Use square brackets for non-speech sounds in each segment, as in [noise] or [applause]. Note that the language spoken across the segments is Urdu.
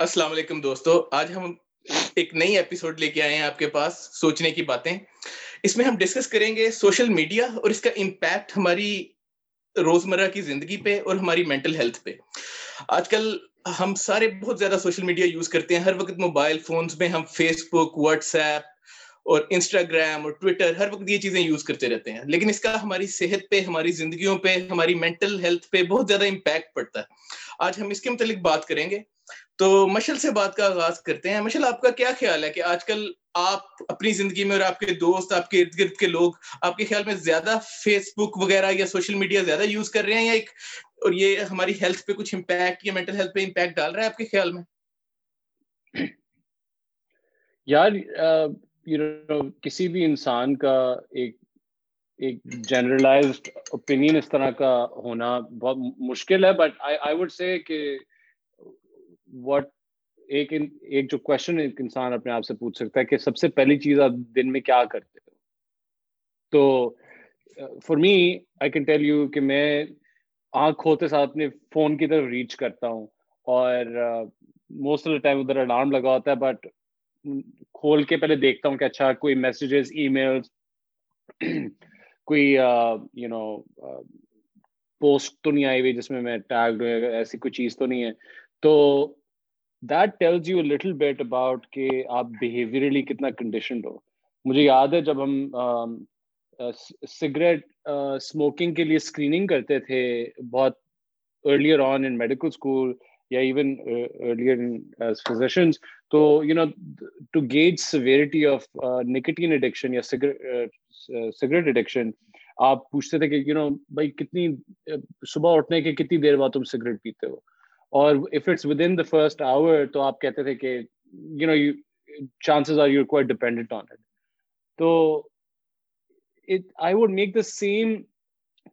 السلام علیکم دوستو، آج ہم ایک نئی ایپیسوڈ لے کے آئے ہیں آپ کے پاس، سوچنے کی باتیں۔ اس میں ہم ڈسکس کریں گے سوشل میڈیا اور اس کا امپیکٹ ہماری روزمرہ کی زندگی پہ اور ہماری مینٹل ہیلتھ پہ۔ آج کل ہم سارے بہت زیادہ سوشل میڈیا یوز کرتے ہیں۔ ہر وقت موبائل فونز میں ہم فیس بک واٹس ایپ اور انسٹاگرام اور ٹویٹر ہر وقت یہ چیزیں یوز کرتے رہتے ہیں۔ لیکن اس کا ہماری صحت پہ، ہماری زندگیوں پہ، ہماری مینٹل ہیلتھ پہ بہت زیادہ امپیکٹ پڑتا ہے۔ آج ہم اس کے متعلق بات کریں گے۔ تو مشل سے بات کا آغاز کرتے ہیں۔ مشل، آپ کا کیا خیال ہے کہ آج کل آپ اپنی زندگی میں اور آپ کے دوست، آپ کے ارد گرد کے لوگ، آپ کے خیال میں زیادہ فیس بک وغیرہ یا سوشل میڈیا زیادہ یوز کر رہے ہیں یا ایک اور یہ ہماری ہیلتھ پہ کچھ امپیکٹ یا مینٹل ہیلتھ پہ امپیکٹ ڈال رہا ہے آپ کے خیال میں؟ یار یو نو کسی بھی انسان کا ایک ایک جنرلائزڈ اوپینین اس طرح کا ہونا بہت مشکل ہے بٹ آئی وڈ سے کہ واٹ ایک ایک جو کوشچن ایک انسان اپنے آپ سے پوچھ سکتا ہے کہ سب سے پہلی چیز آپ دن میں کیا کرتے ہو؟ تو for me I can tell you کہ میں آنکھ ہوتے ساتھ اپنے فون کی طرف ریچ کرتا ہوں اور موسٹ آف دا ٹائم ادھر الارم لگا ہوتا ہے بٹ کھول کے پہلے دیکھتا ہوں کہ اچھا کوئی میسیجز ای میل کوئی یو نو پوسٹ تو نہیں آئی ہوئی جس میں میں ٹیگ ایسی کوئی چیز تو نہیں ہے۔ تو that tells you little bit about کہ آپ بہیویئرلی کتنا کنڈیشنڈ ہو۔ مجھے یاد ہے جب ہم سگریٹ اسموکنگ کے لیے اسکریننگ کرتے تھے بہت earlier on in medical school یا ایون ارلیئر فزیشنس تو you know to gauge severity of nicotine addiction یا سگریٹ اڈکشن آپ پوچھتے تھے کہ یو نو بھائی کتنی صبح اٹھنے کے کتنی دیر بعد تم سگریٹ پیتے ہو؟ اور if it's within the first hour تو آپ کہتے تھے کہ you know you chances are you quite dependent on it تو I would make the same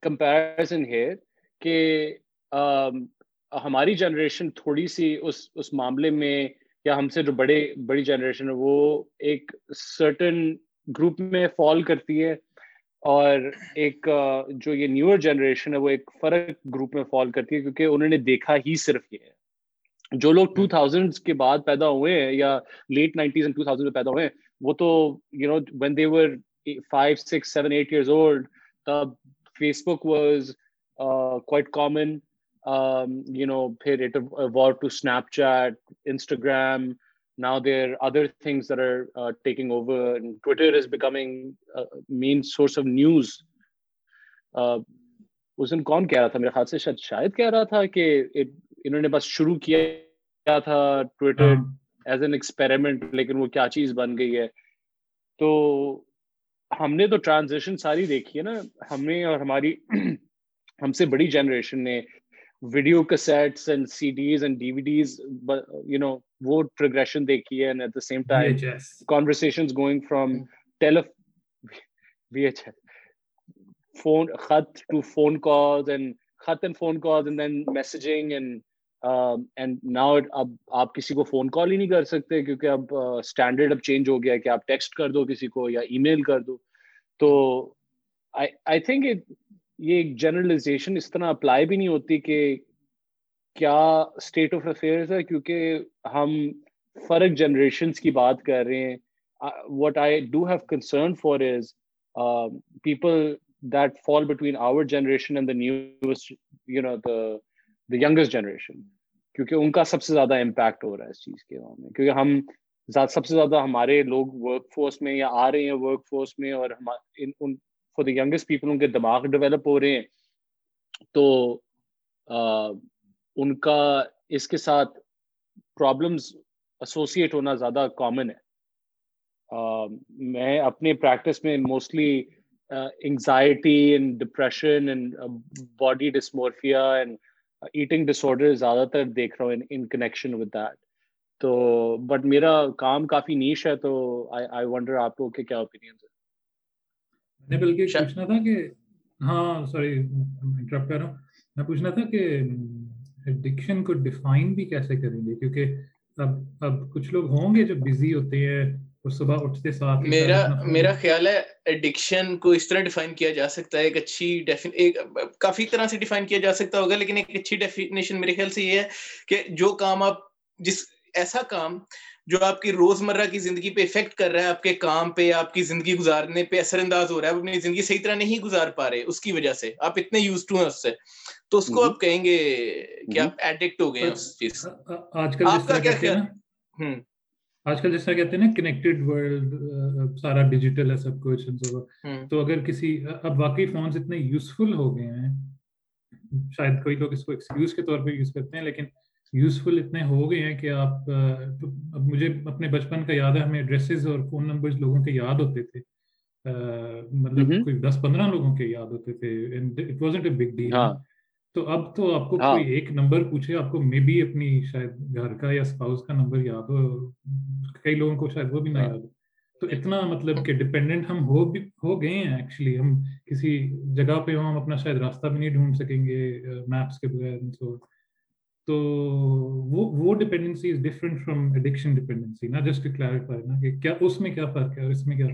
comparison here کہ um, ہماری جنریشن تھوڑی سی اس اس معاملے میں یا ہم سے جو بڑے، بڑی جنریشن ہے وہ ایک سرٹن گروپ میں فال کرتی ہے اور ایک جو یہ نیور جنریشن ہے وہ ایک فرق گروپ میں فال کرتی ہے کیونکہ انہوں نے دیکھا ہی صرف یہ ہے۔ جو لوگ ٹو تھاؤزینڈ کے بعد پیدا ہوئے ہیں یا لیٹ نائنٹیز ٹو تھاؤزینڈ میں پیدا ہوئے ہیں وہ تو you know when they were five six seven eight years old تب Facebook was quite common you know پھر it was to Snapchat Instagram now there are other things that are uh, taking over and twitter is becoming a main source of news. Uh, اس دن کون کہہ رہا تھا میرے خیال سے شاید شاید کہہ رہا تھا کہ انہوں نے بس شروع کیا تھا ٹویٹر ایز این ایکسپیریمنٹ لیکن وہ کیا چیز بن گئی ہے تو ہم نے تو ٹرانزیکشن ساری دیکھی ہے نا ہم نے اور ہماری ہم سے بڑی جنریشن نے video cassettes and CDs and DVDs you know وہ پروگریشن دیکھی ہے and at the same time conversations going from telly V H phone خط ٹو فون کالز اینڈ خط and phone calls and then messaging and and now اب آپ کسی کو فون کال ہی نہیں کر سکتے کیونکہ اب اسٹینڈرڈ اب چینج ہو گیا ہے کہ آپ ٹیکسٹ کر دو کسی کو یا ای میل کر دو. تو آئی تھنک یہ ایک جنرلائزیشن اس طرح اپلائی بھی نہیں ہوتی کہ کیا اسٹیٹ آف افیئرز ہے، کیونکہ ہم فرق جنریشنس کی بات کر رہے ہیں۔ What I do have concern for is people that fall between our generation and the news you know the the youngest generation کیونکہ ان کا سب سے زیادہ امپیکٹ ہو رہا ہے اس چیز کے میں۔ کیونکہ ہم سب سے زیادہ ہمارے لوگ ورک فورس میں یا آ رہے ہیں ورک فورس میں اور فار دا یگسٹ پیپل ان کے دماغ ڈیولپ ہو رہے ہیں، تو ان کا اس کے ساتھ پرابلمس ایسوسیٹ ہونا زیادہ کامن ہے۔ میں اپنے پریکٹس میں mostly anxiety and depression and body dysmorphia and eating disorder زیادہ تر دیکھ رہا ہوں ان کنیکشن ود دیٹ تو بٹ میرا کام کافی نیش ہے، تو آئی ونڈر آپ لوگ کے کیا اوپینین ہے میں نے بلکہ پوچھنا تھا کہ ہاں سوری انٹرپٹ کر رہا ہوں۔ میں پوچھنا تھا کہ ایڈکشن کو ڈیفائن بھی کیسے کریں گے؟ کیونکہ اب اب کچھ لوگ ہوں گے جو بزی ہوتے ہیں اور صبح اٹھتے ساتھ میرا میرا خیال ہے ایڈکشن کو اس طرح ڈیفائن کیا جا سکتا ہے ایک اچھی ایک کافی طرح سے ڈیفائن کیا جا سکتا ہوگا لیکن ایک اچھی ڈیفینیشن میرے خیال سے یہ ہے کہ جو کام آپ جس ایسا کام جو آپ کی روزمرہ کی زندگی پہ افیکٹ کر رہا ہے آپ کے کام پہ آپ کی زندگی گزارنے پہ اثر انداز ہو رہا ہے آپ اپنی زندگی صحیح طرح نہیں گزار پا رہے اس کی وجہ سے۔ آپ اتنے یوز ٹو ہیں اس سے۔ تو اس کو آپ کہیں گے کہ آپ ایڈکٹ ہو گئے ہیں اس چیز آج کل آپ کا کیا خیال؟ آج کل جیسا کہتے ہیں نا کنیکٹڈ ورلڈ سارا ڈیجیٹل ہے سب کچھ تو اگر کسی اب واقعی فونس اتنے یوزفل ہو گئے ہیں شاید کوئی لوگ اس کو ایکسکیوز کے طور پہ یوز کرتے ہیں لیکن یوزفل اتنے ہو گئے ہیں کہ آپ اب مجھے اپنے بچپن کا یاد ہے ہمیں ایڈریسز اور فون نمبر لوگوں کے یاد ہوتے تھے۔ مطلب کوئی دس پندرہ لوگوں کے یاد ہوتے تھے بگ ڈیل تو اب تو آپ کو کوئی ایک نمبر پوچھے آپ کو مے بی اپنی شاید گھر کا یا اسپاؤس کا نمبر یاد ہو کئی لوگوں کو شاید وہ بھی نہ یاد ہو۔ تو اتنا مطلب کہ ڈپینڈنٹ ہم ہو بھی ہو گئے ہیں ایکچولی ہم کسی جگہ پہ ہم اپنا شاید راستہ بھی نہیں ڈھونڈ سکیں گے میپس کے بغیر تو وہ وہ dependency is different from addiction dependency نا جسٹ ٹو کلیریفائی نا کہ کیا اس میں کیا فرق ہے اور اس میں کیا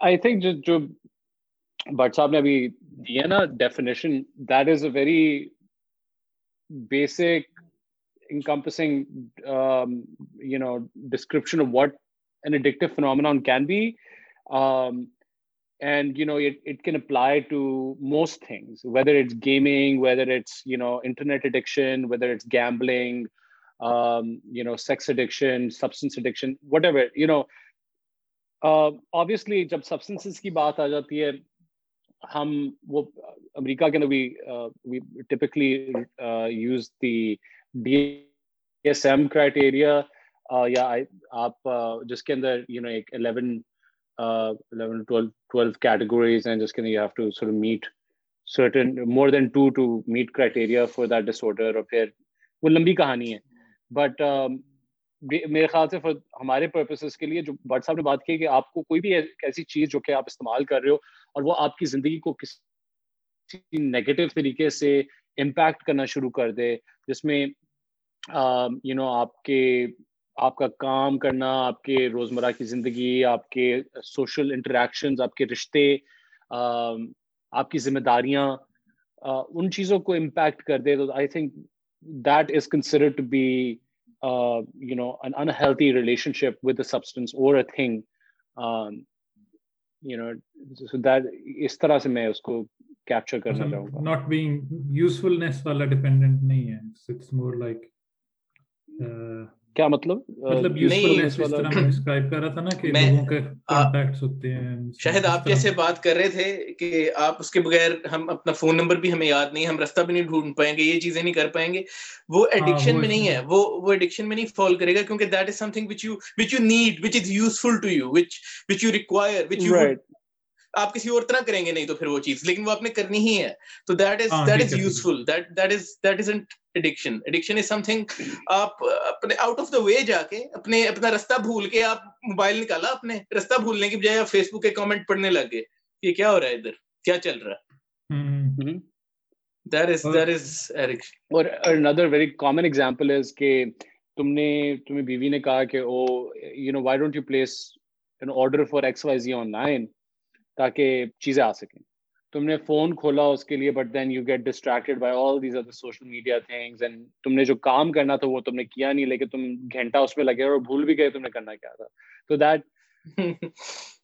آئی تھنک جو جو بٹ صاحب نے ابھی دیا نا definition that is a very basic encompassing um, you know description of what an addictive phenomenon can be. Um, and you know it, it can apply to most things whether it's gaming whether it's you know internet addiction whether it's gambling um, you know sex addiction substance addiction whatever you know uh, obviously jab substances ki baat aa jati hai ہم وہ امریکہ کے اندر typically use the DSM criteria یا آپ جس کے اندر یو نو ایک الیون الیون ٹویلو کیٹیگریز ہیں جس کے اندر you have to sir meet certain more than two to meet criteria for that disorder اور پھر وہ لمبی کہانی ہے بٹ میرے خیال سے ہمارے پرپسز کے لیے جو بٹ صاحب نے بات کی کہ آپ کو کوئی بھی ایسی چیز جو کہ آپ استعمال کر رہے ہو اور وہ آپ کی زندگی کو کسی نیگیٹو طریقے سے امپیکٹ کرنا شروع کر دے جس میں یو نو آپ کے آپ کا کام کرنا آپ کے روزمرہ کی زندگی آپ کے سوشل انٹریکشنز آپ کے رشتے آپ کی ذمہ داریاں ان چیزوں کو امپیکٹ کر دے تو I think that is consider to be you know in unhealthy relationship with substance اور a thing you know that اس طرح سے میں اس کو کیپچر کرنا چاہوں گا۔ ناٹ بینگ یوزفلنس والا ڈیپینڈنٹ نہیں ہے. اٹس مور لائک کیا مطلب؟ مطلب یوزفلنس اس طرح میں ڈسکرائب کر رہا تھا نا کہ لوگوں کے کانٹیکٹس ہوتے ہیں شاید آپ جیسے بات کر رہے تھے کہ آپ اس کے بغیر ہم اپنا فون نمبر بھی ہمیں یاد نہیں ہم راستہ بھی نہیں ڈھونڈ پائیں گے یہ چیزیں نہیں کر پائیں گے۔ وہ ایڈکشن میں نہیں ہے۔ وہ وہ ایڈکشن میں نہیں فال کرے گا کیونکہ that is something which you which you need which is useful to you which which you require which you آپ کسی اور طرح کریں گے نہیں تو پھر وہ چیز لیکن وہ آپ نے کرنی ہی ہے۔ تو that is that is useful that is that is addiction addiction is something آپ اپنے آؤٹ آف دا وے جا کے اپنے اپنا رستہ بھول کے آپ موبائل نکالا اپنے رستہ بھولنے کی بجائے آپ فیس بک کے کامنٹ پڑھنے لگ گئے۔ یہ کیا ہو رہا ہے ادھر؟ کیا چل رہا ہے؟ That is, that is اور another very common example is کہ تم نے تمہیں بیوی نے کہا کہ او you know why don't you place an order for XYZ online? تاکہ چیزیں آ سکیں۔ تم نے فون کھولا اس کے لیے but then you get distracted by all these other social media things and تم نے جو کام کرنا تھا وہ تم نے کیا نہیں لیکن تم گھنٹہ اس میں لگے اور بھول بھی گئے تم نے کرنا کیا تھا۔ تو دیٹ [laughs]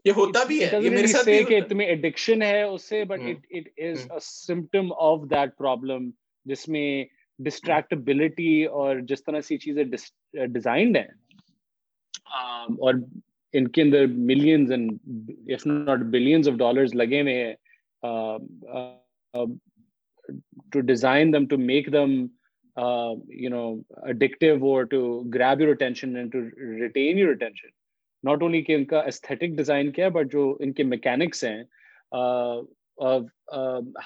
یہ ہوتا بھی ہے یہ میرے ساتھ بھی کہ تمہیں ایڈکشن ہے اس سے but it is a symptom of that problem جس میں ڈسٹریکٹیبلٹی اور جس طرح سی چیزیں ڈیزائنڈ ہیں۔ اور ان کے اندر millions and if not billions of dollars لگے ہوئے ہیں to design them to make them you know addictive اور to grab your attention and to retain your attention not only کہ ان کا استھیٹک ڈیزائن کیا ہے بٹ جو ان کے میکینکس ہیں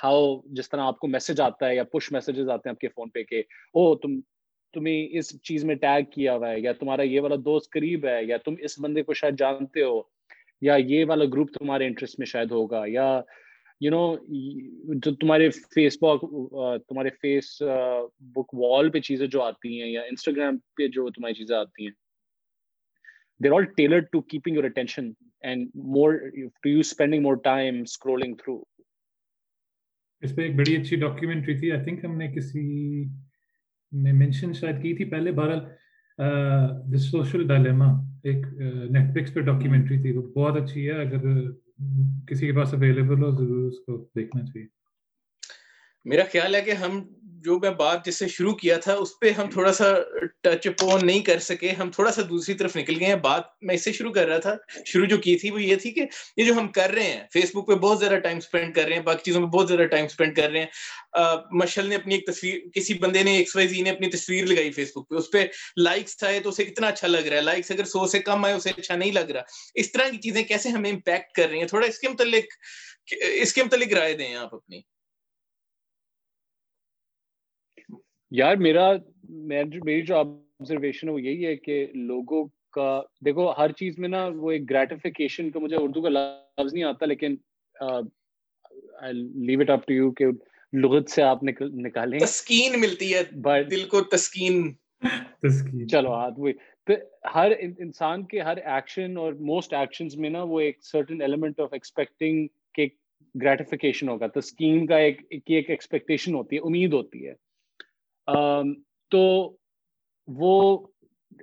ہاؤ جس طرح آپ کو میسج آتا ہے یا پش میسجز آتے ہیں آپ کے فون پہ کہ او تم تمہیں اس چیز میں ٹیگ کیا ہوا ہے، یا تمہارا یہ والا دوست قریب ہے، یا تم اس بندے کو شاید جانتے ہو، یا یہ والا گروپ تمہارے انٹرسٹ میں شاید ہوگا، یا یو نو جو تمہارے فیس بک تمہارے فیس بک وال پہ چیزیں جو آتی ہیں، یا انسٹاگرام پہ جو تمہاری چیزیں آتی ہیں۔ There all tailor to keeping your attention and more to you spending more time scrolling through اس پہ ایک بڑی اچھی ڈاکیومنٹری تھی۔ آئی تھنک ہم نے کسی میں مینشن شاید کی تھی پہلے، بہرحال دا سوشل ڈائلیما ایک نیٹ فلکس پہ ڈاکیومنٹری تھی۔ وہ بہت اچھی ہے۔ اگر کسی کے پاس اویلیبل ہو، ضرور اس کو دیکھنا چاہیے۔ میرا خیال ہے کہ ہم جو میں بات جس سے شروع کیا تھا، اس پہ ہم تھوڑا سا ٹچ اپون نہیں کر سکے۔ ہم تھوڑا سا دوسری طرف نکل گئے ہیں۔ بات میں اس سے شروع کر رہا تھا، شروع جو کی تھی وہ یہ تھی کہ یہ جو ہم کر رہے ہیں فیس بک پہ بہت زیادہ ٹائم اسپینڈ کر رہے ہیں، باقی چیزوں پہ بہت زیادہ ٹائم اسپینڈ کر رہے ہیں۔ مشل نے اپنی ایک تصویر، کسی بندے نے، ایکس وائی زی نے اپنی تصویر لگائی فیس بک پہ۔ اس پہ لائکس آئے تو اسے کتنا اچھا لگ رہا ہے۔ لائکس اگر سو سے کم آئے اسے اچھا نہیں لگ رہا۔ اس طرح کی چیزیں کیسے ہمیں امپیکٹ کر رہی ہیں؟ تھوڑا اس کے متعلق، اس کے متعلق رائے دیں آپ اپنی۔ یار میرا میری جو آبزرویشن ہے وہ یہی ہے کہ لوگوں کا دیکھو ہر چیز میں نا وہ ایک گریٹیفیکیشن کا مجھے اردو کا لفظ نہیں آتا لیکن leave it up to you کہ لغت سے آپ نکالیں۔ تسکین ملتی ہے دل کو تسکین۔ چلو ہاتھ وہی ہر انسان کے ہر ایکشن اور موسٹ ایکشنز میں نا وہ ایک سرٹن ایلیمنٹ آف ایکسپیکٹنگ کہ گریٹیفیکیشن ہوگا۔ تسکین کا ایک ایک ایکسپیکٹیشن ہوتی ہے امید ہوتی ہے۔ تو وہ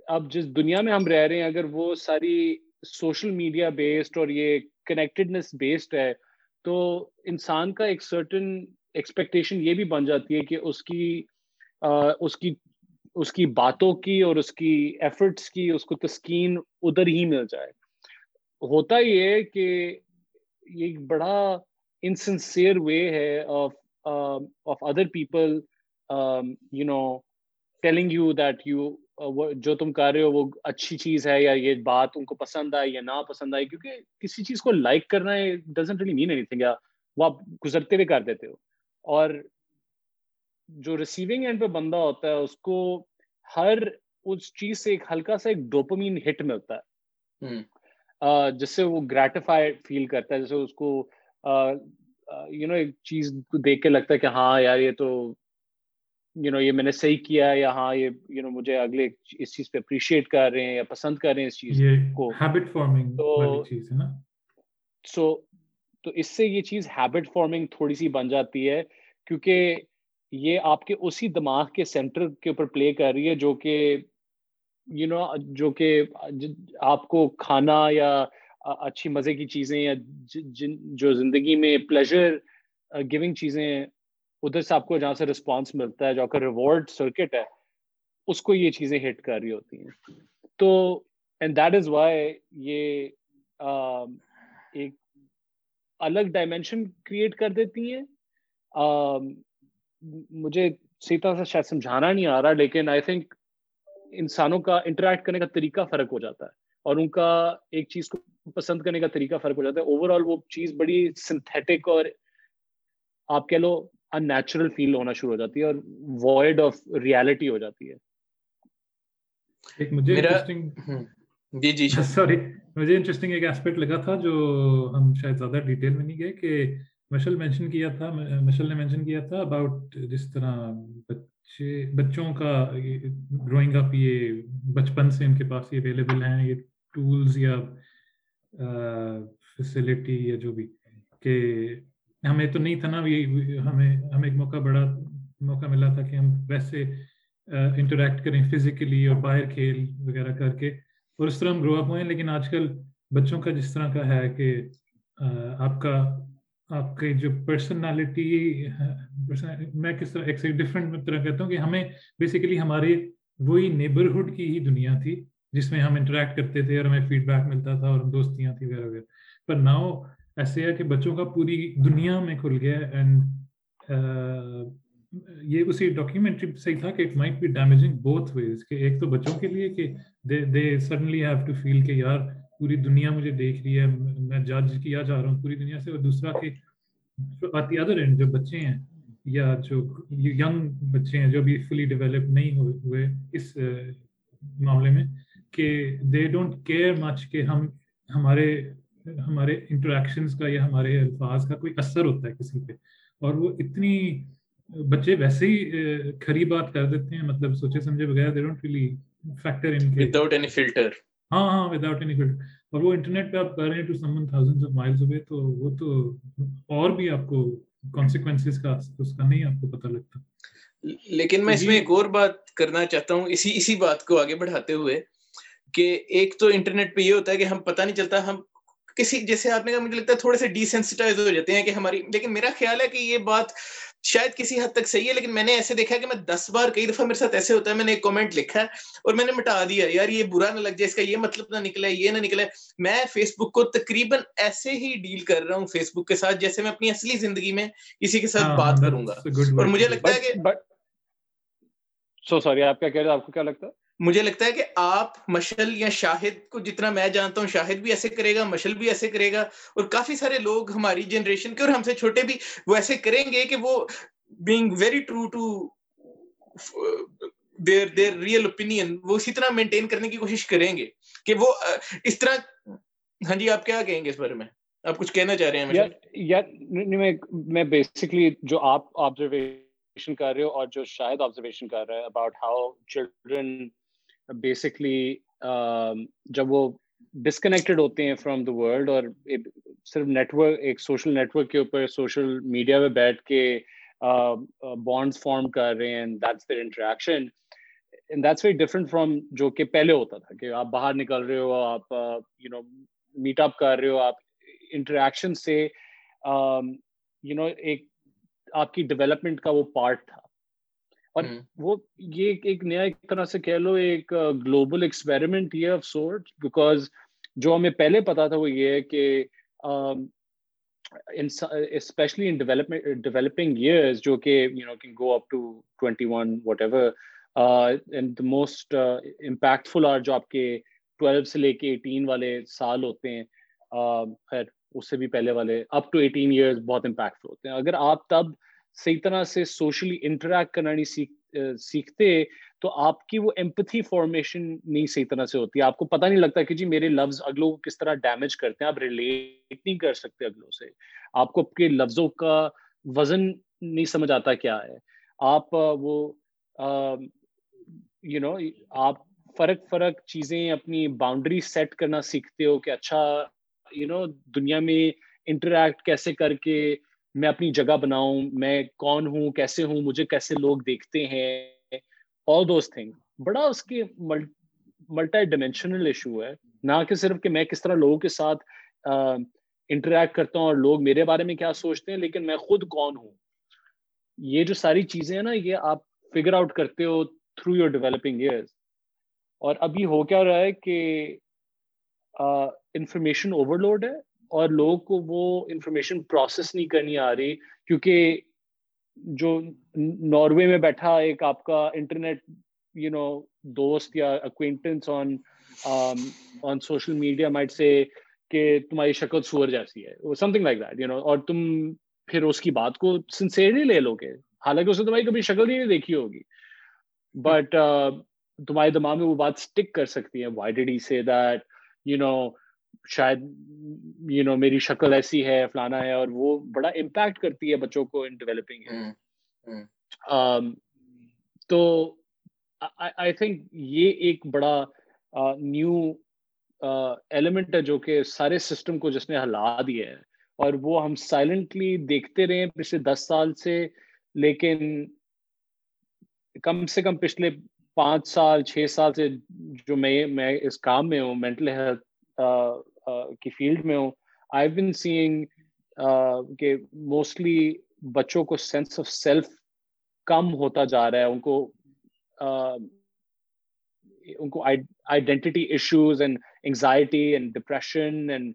اب جس دنیا میں ہم رہ رہے ہیں، اگر وہ ساری سوشل میڈیا بیسڈ اور یہ کنیکٹڈنس بیسڈ ہے، تو انسان کا ایک سرٹن ایکسپیکٹیشن یہ بھی بن جاتی ہے کہ اس کی اس کی اس کی باتوں کی اور اس کی ایفرٹس کی، اس کو تسکین ادھر ہی مل جائے۔ ہوتا یہ ہے کہ یہ ایک بڑا انسنسیئر وے ہے of of other people you know telling you that you جو تم کر رہے ہو وہ اچھی چیز ہے یا یہ بات ان کو پسند آئے یا نہ پسند آئے کیونکہ کسی چیز کو لائک کرنا ہے doesn't really mean anything یا وہ آپ گزرتے ہوئے کر دیتے ہو۔ اور جو ریسیونگ اینڈ پہ بندہ ہوتا ہے اس کو ہر اس چیز سے ایک ہلکا سا ایک ڈوپامین ہٹ ملتا ہے۔ جس سے وہ گریٹیفائی فیل کرتا ہے جیسے اس کو یو نو ایک چیز دیکھ کے لگتا ہے کہ ہاں یار یہ تو یو نو یہ میں نے صحیح کیا یا ہاں یہ یو نو مجھے اگلے اس چیز پہ اپریشیٹ کر رہے ہیں یا پسند کر رہے ہیں اس چیز کو۔ ہیبٹ فارمنگ تو سو تو اس سے یہ چیز ہیبٹ فارمنگ تھوڑی سی بن جاتی ہے کیونکہ یہ آپ کے اسی دماغ کے سینٹر کے اوپر پلے کر رہی ہے جو کہ یو نو جو کہ آپ کو کھانا یا اچھی مزے کی چیزیں یا جو زندگی میں پلیزر گیونگ چیزیں ادھر سے آپ کو جہاں سے رسپانس ملتا ہے جو آپ کا ریوارڈ سرکٹ ہے، اس کو یہ چیزیں ہٹ کر رہی ہوتی ہیں۔ تو اینڈ دیٹ از وائی یہ ایک الگ ڈائمینشن کریٹ کر دیتی ہیں۔ مجھے صحیح طرح سے شاید سمجھانا نہیں آ رہا، لیکن آئی تھنک انسانوں کا انٹریکٹ کرنے کا طریقہ فرق ہو جاتا ہے۔ اور ان کا ایک چیز کو پسند کرنے کا طریقہ فرق ہو جاتا ہے۔ اوور آل وہ چیز بڑی سنتھیٹک اور آپ کہہ لو ان نیچرل فیل ہونا شروع ہو جاتی ہے اور وائڈ آف ریالٹی ہو جاتی ہے۔ ایک مجھے جی جی سوری مجھے انٹرسٹنگ ایک ایسپیکٹ لگا تھا جو ہم شاید زیادہ ڈیٹیل میں نہیں گئے کہ مشل مینشن کیا تھا مشل نے مینشن کیا تھا اباؤٹ جس طرح بچے بچوں کا گروئنگ اپ یہ بچپن سے ان کے پاس یہ اویلیبل ہیں یہ ٹولز یا فیسلٹی یا جو بھی کہ ہمیں تو نہیں تھا نا ہمیں ہمیں ایک موقع بڑا موقع ملا تھا کہ ہم ویسے انٹریکٹ کریں فزیکلی اور باہر کھیل وغیرہ کر کے۔ اور اس طرح ہم گرو اپ ہوئے ہیں، لیکن آج کل بچوں کا جس طرح کا ہے کہ آپ کا، آپ کی جو پرسنالٹی میں کس طرح، ایک ڈفرینٹ طرح کہتا ہوں کہ ہمیں بیسیکلی ہمارے وہی نیبرہڈ کی ہی دنیا تھی جس میں ہم انٹریکٹ کرتے تھے اور ہمیں فیڈ بیک ملتا تھا اور دوستیاں تھیں وغیرہ وغیرہ۔ پر ناؤ ایسے ہے کہ بچوں کا پوری دنیا میں کھل گیا اینڈ یہ اسی ڈاکیومنٹری صحیح تھا کہ it might be damaging both ways کہ ایک تو بچوں کے لیے کہ they they suddenly have to feel کہ یار پوری دنیا مجھے دیکھ رہی ہے، میں جج کیا جا رہا ہوں پوری دنیا سے، اور دوسرا کہ آتی ادر اینڈ جو بچے ہیں یا جو ینگ بچے ہیں جو ابھی فلی ڈیولپ نہیں ہوئے اس معاملے میں کہ دے ڈونٹ کیئر مچ کہ ہم، ہمارے ہمارے انٹریکشنز کا یا ہمارے الفاظ کا کوئی اثر ہوتا ہے کسی پہ۔ اور وہ اتنی بچے ویسے ہی کھری بات کر دیتے ہیں مطلب سوچے سمجھے بغیر دے ڈونٹ ریلی فیکٹر ان کے وداؤٹ اینی فلٹر ہاں ہاں وداؤٹ اینی فلٹر اور وہ انٹرنیٹ پہ آپ کر رہے ہیں to some one thousand of miles ہوئے تو وہ تو اور بھی آپ کو کانسیکوینسز کا اس کا نہیں آپ کو پتہ لگتا۔ لیکن میں اس میں ایک اور بات کرنا چاہتا ہوں اسی اسی بات کو آگے بڑھاتے ہوئے کہ ایک تو انٹرنیٹ پہ یہ ہوتا ہے کہ ہم پتہ نہیں چلتا ہم کسی جیسے آپ نے کہا مجھے لگتا ہے تھوڑے سے ڈیسینسٹائز ہو جاتے ہیں کہ ہماری لیکن میرا خیال ہے کہ یہ بات شاید کسی حد تک صحیح ہے لیکن میں نے ایسے دیکھا کہ میں دس بار کئی دفعہ میرے ساتھ ایسے ہوتا ہے میں نے ایک کامنٹ لکھا ہے اور میں نے مٹا دیا یار یہ برا نہ لگ جائے اس کا یہ مطلب نہ نکلا یہ نہ نکلا۔ میں فیس بک کو تقریباً ایسے ہی ڈیل کر رہا ہوں فیس بک کے ساتھ جیسے میں اپنی اصلی زندگی میں کسی کے ساتھ ہاں، بات کروں گا۔ اور مجھے لگتا ہے کہ سو سوری آپ کیا کہہ رہے ہیں آپ کو کیا لگتا ہے؟ مجھے لگتا ہے کہ آپ مشل یا شاہد کو جتنا میں جانتا ہوں، شاہد بھی ایسے کرے گا، مشل بھی ایسے کرے گا، اور کافی سارے لوگ ہماری جنریشن کے اور ہم سے چھوٹے بھی وہ ایسے کریں گے کہ وہ being very true to their their real opinion وہ اسی طرح مینٹین کرنے کی کوشش کریں گے کہ وہ uh, اس طرح ہاں جی آپ کیا کہیں گے اس بارے میں؟ آپ کچھ کہنا چاہ رہے ہیں میں بیسکلی جو آپ آبزرویشن کر رہے ہو اور جو شاید آبزرویشن کر رہے ہیں about how children basically um, جب وہ ڈسکنیکٹڈ ہوتے ہیں فرام دا ورلڈ اور صرف نیٹورک ایک سوشل نیٹورک کے اوپر سوشل میڈیا پہ بیٹھ کے بانڈس فارم کر رہے ہیں that's their interaction that's very different from جو کہ پہلے ہوتا تھا کہ آپ باہر نکل رہے ہو، آپ یو نو میٹ اپ کر رہے ہو، آپ انٹریکشن سے یو نو ایک آپ کی ڈیولپمنٹ کا وہ پارٹ تھا۔ اور وہ یہ ایک نیا ایک طرح سے کہہ لو ایک گلوبل ایکسپیریمنٹ یہ آف سورٹ بیکاز جو ہمیں پہلے پتا تھا وہ یہ ہے کہ اسپیشلی ان ڈیولپنگ ایئرز جو کہ you know can go up to twenty one whatever and the most impactful are جو آپ کے ٹویلو سے لے کے ایٹین والے سال ہوتے ہیں خیر اس سے بھی پہلے والے اپ ٹو ایٹین ایئرز بہت امپیکٹفل ہوتے ہیں۔ اگر آپ تب صحیح طرح سے سوشلی انٹریکٹ کرنا نہیں سیکھ سیکھتے تو آپ کی وہ ایمپتھی فارمیشن نہیں صحیح طرح سے ہوتی۔ آپ کو پتہ نہیں لگتا کہ جی میرے لفظ اگلوں کو کس طرح ڈیمیج کرتے ہیں؟ آپ ریلیٹ نہیں کر سکتے اگلوں سے۔ آپ کو کے لفظوں کا وزن نہیں سمجھ آتا کیا ہے۔ آپ وہ یو نو آپ فرق فرق چیزیں اپنی باؤنڈری سیٹ کرنا سیکھتے ہو کہ اچھا یو نو دنیا میں انٹریکٹ کیسے کر کے میں اپنی جگہ بناؤں، میں کون ہوں، کیسے ہوں، مجھے کیسے لوگ دیکھتے ہیں آل دوز تھنگ بڑا اس کے ملٹا ڈائمینشنل ایشو ہے۔ نہ کہ صرف کہ میں کس طرح لوگوں کے ساتھ انٹریکٹ کرتا ہوں اور لوگ میرے بارے میں کیا سوچتے ہیں، لیکن میں خود کون ہوں۔ یہ جو ساری چیزیں ہیں نا، یہ آپ فگر آؤٹ کرتے ہو تھرو یور ڈیولپنگ ایئرز اور ابھی ہو کیا رہا ہے کہ انفارمیشن اوور لوڈ ہے۔ اور لوگوں کو وہ انفارمیشن پروسیس نہیں کرنی آ رہی، کیونکہ جو ناروے میں بیٹھا ایک آپ کا انٹرنیٹ یو نو دوست یا acquaintance on on social media might say کہ تمہاری شکل سور جیسی ہے something like that you know اور تم پھر اس کی بات کو سنسیئرلی لے لو گے۔ حالانکہ اس نے تمہاری کبھی شکل ہی نہیں دیکھی ہوگی۔ بٹ uh، تمہارے دماغ میں وہ بات اسٹک کر سکتی ہے۔ وائی ڈیڈ ہی سے دیٹ یو نو شاید یو نو میری شکل ایسی ہے فلانا ہے اور وہ بڑا امپیکٹ کرتی ہے بچوں کو ان ڈیولپنگ تو آئی تھنک یہ ایک بڑا نیو ایلیمنٹ ہے جو کہ سارے سسٹم کو جس نے ہلا دیا ہے۔ اور وہ ہم سائلنٹلی دیکھتے رہے پچھلے دس سال سے لیکن کم سے کم پچھلے پانچ سال چھ سال سے جو میں میں اس کام میں ہوں مینٹل ہیلتھ کی فیلڈ میں ہوں۔ آئی بن سینگ کہ موسٹلی بچوں کو سینس آف سیلف کم ہوتا جا رہا ہے۔ ان کو ان کو identity issues and anxiety and depression and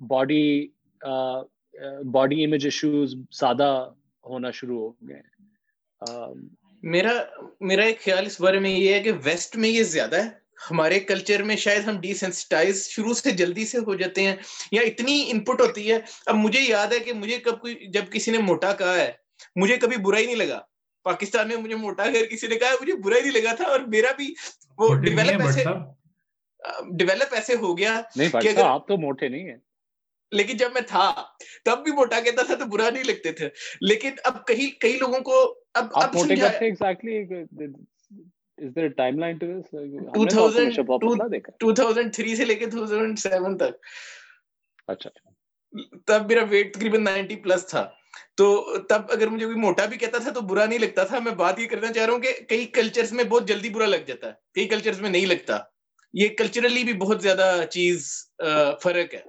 body body image issues زیادہ ہونا شروع ہو گئے میرا میرا ایک خیال اس بارے میں یہ ہے کہ ویسٹ میں یہ زیادہ ہے۔ ہمارے کلچر میں شاید ہم ڈیسینسٹائز شروع سے جلدی سے ہو جاتے ہیں یا اتنی ان پٹ ہوتی ہے۔ اب مجھے یاد ہے کہ مجھے کب کوئی جب کسی نے موٹا کہا ہے مجھے کبھی برا ہی نہیں لگا۔ پاکستان میں مجھے موٹا اگر کسی نے کہا مجھے برا ہی نہیں لگا تھا اور میرا بھی وہ ڈیولپ ایسے ڈیولپ ایسے ہو گیا کہ اگر آپ تو موٹے نہیں ہیں۔ لیکن جب میں تھا تب بھی موٹا کہتا تھا تو برا نہیں لگتے تھے۔ لیکن اب کئی کئی لوگوں کو اب اب سے لے کے 2007 تک تب میرا ویٹ تقریباً 90 پلس تھا تو تب اگر مجھے کوئی موٹا بھی کہتا تھا تو برا نہیں لگتا تھا میں بات یہ کرنا چاہ رہا ہوں کہ کئی کلچرز میں بہت جلدی برا لگ جاتا ہے کئی کلچرز میں نہیں لگتا یہ کلچرلی بھی بہت زیادہ چیز فرق ہے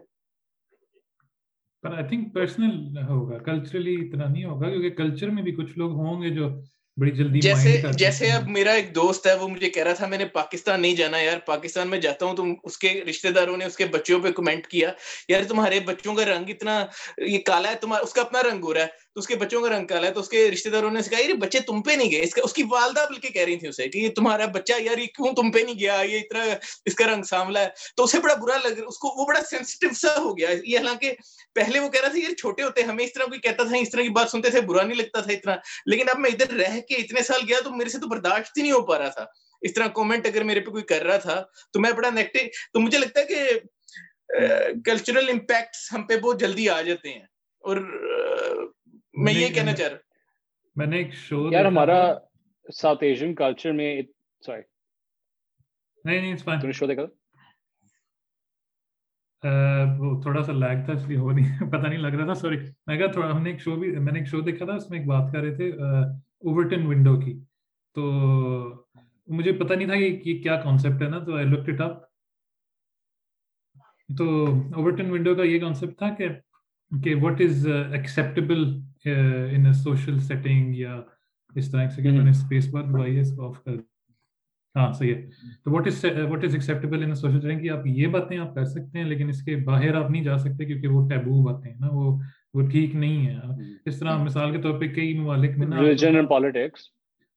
پر آئی تھنک پرسنل ہوگا کلچرلی اتنا نہیں ہوگا کیونکہ کلچر میں بھی کچھ لوگ ہوں گے جو بڑی جلدی جیسے جیسے اب میرا ایک دوست ہے وہ مجھے کہہ رہا تھا میں نے پاکستان نہیں جانا یار پاکستان میں جاتا ہوں تو اس کے رشتہ داروں نے اس کے بچوں پہ کمنٹ کیا یار تمہارے بچوں کا رنگ اتنا یہ کالا ہے تمہارا اس کا اپنا رنگ ہو رہا ہے۔ تو اس کے بچوں کا رنگ کالا ہے تو اس کے رشتے داروں نے کہا یہ بچے تم پہ نہیں گئے۔ اس کا، اس کی والدہ بلکہ کہہ رہی تھی اسے کہ یہ تمہارا بچہ یار، یہ کیوں تم پہ نہیں گیا؟ یہ اتنا اس کا رنگ ساملا ہے۔ تو اسے بڑا برا لگ رہا، اس کو وہ بڑا سینسٹیو سا ہو گیا۔ یہ حالانکہ پہلے وہ کہہ رہا تھا یہ چھوٹے ہوتے، ہمیں اس طرح کوئی کہتا تھا، اس طرح کی بات سنتے تھے، برا نہیں لگتا تھا اتنا۔ لیکن اب میں ادھر رہ کے اتنے سال گیا تو میرے سے تو برداشت ہی نہیں ہو پا رہا تھا۔ اس طرح کومنٹ اگر میرے پہ کوئی کر رہا تھا تو میں بڑا نیگیٹو تو مجھے لگتا ہے کہ کلچرل امپیکٹس ہم پہ بہت جلدی آ جاتے ہیں۔ اور میں یہ کہنا چاہ رہا میں نے ایک شو یار ہمارا ساؤتھ ایشین کلچر میں سوری نہیں نہیں اٹس فائن تم نے شو دیکھا وہ تھوڑا سا لیگ تھا اس لیے ہو نہیں پتہ نہیں لگ رہا تھا سوری میں کہا تھوڑا ہم نے ایک شو بھی میں نے ایک شو دیکھا تھا اس میں ایک بات کر رہے تھے اوورٹن ونڈو کی۔ تو مجھے پتہ نہیں تھا کہ یہ کیا کانسیپٹ ہے نا تو آئی لک اٹ اپ تو اوورٹن ونڈو کا یہ کانسیپٹ تھا کہ کہ what is acceptable in social setting یا اس طرح سے میں نے اسپیس بار دبائی ہے اس کو آف کر ہاں صحیح ہے تو what is what is acceptable in social setting کہ آپ یہ باتیں آپ کر سکتے ہیں لیکن اس کے باہر آپ نہیں جا سکتے کیونکہ وہ ٹیبو باتیں ہیں نا وہ وہ ٹھیک نہیں ہے اس طرح مثال کے طور پہ کئی ممالک میں religion and politics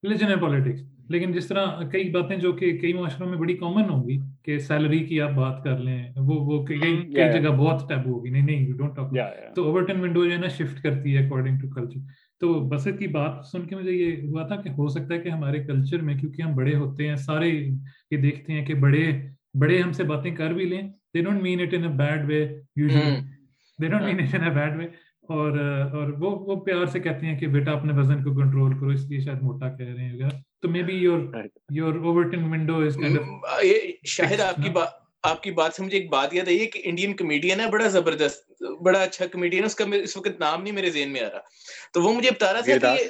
religion and politics لیکن جس طرح کئی باتیں جو کہ کئی معاشروں میں بڑی کامن ہوں گی کہ سیلری کی آپ بات کر لیں وہ وہ کئی کئی جگہ بہت ٹیبو ہوگی۔ نہیں نہیں don't talk to Overton window جو ہے نا شفٹ کرتی ہے اکارڈنگ ٹو کلچر تو بسط کی بات سن کے مجھے یہ ہوا تھا کہ ہو سکتا ہے کہ ہمارے کلچر میں کیونکہ ہم بڑے ہوتے ہیں سارے یہ دیکھتے ہیں کہ بڑے بڑے ہم سے باتیں کر بھی لیں they don't mean it in bad way usually they don't mean it in bad way اور اور وہ وہ پیار سے کہتے ہیں کہ بیٹا اپنے وزن کو کنٹرول کرو اس لیے شاید موٹا کہہ رہے ہیں وغیرہ تو maybe your your Overton window is kind of Shahid آپ کی بات آپ کی بات سے مجھے ایک بات یاد آئی ہے کہ انڈین کمیڈین ہے بڑا زبردست بڑا اچھا کمیڈین ہے اس کا اس وقت نام نہیں میرے ذہن میں آ رہا۔ تو وہ مجھے بتا رہا تھا کہ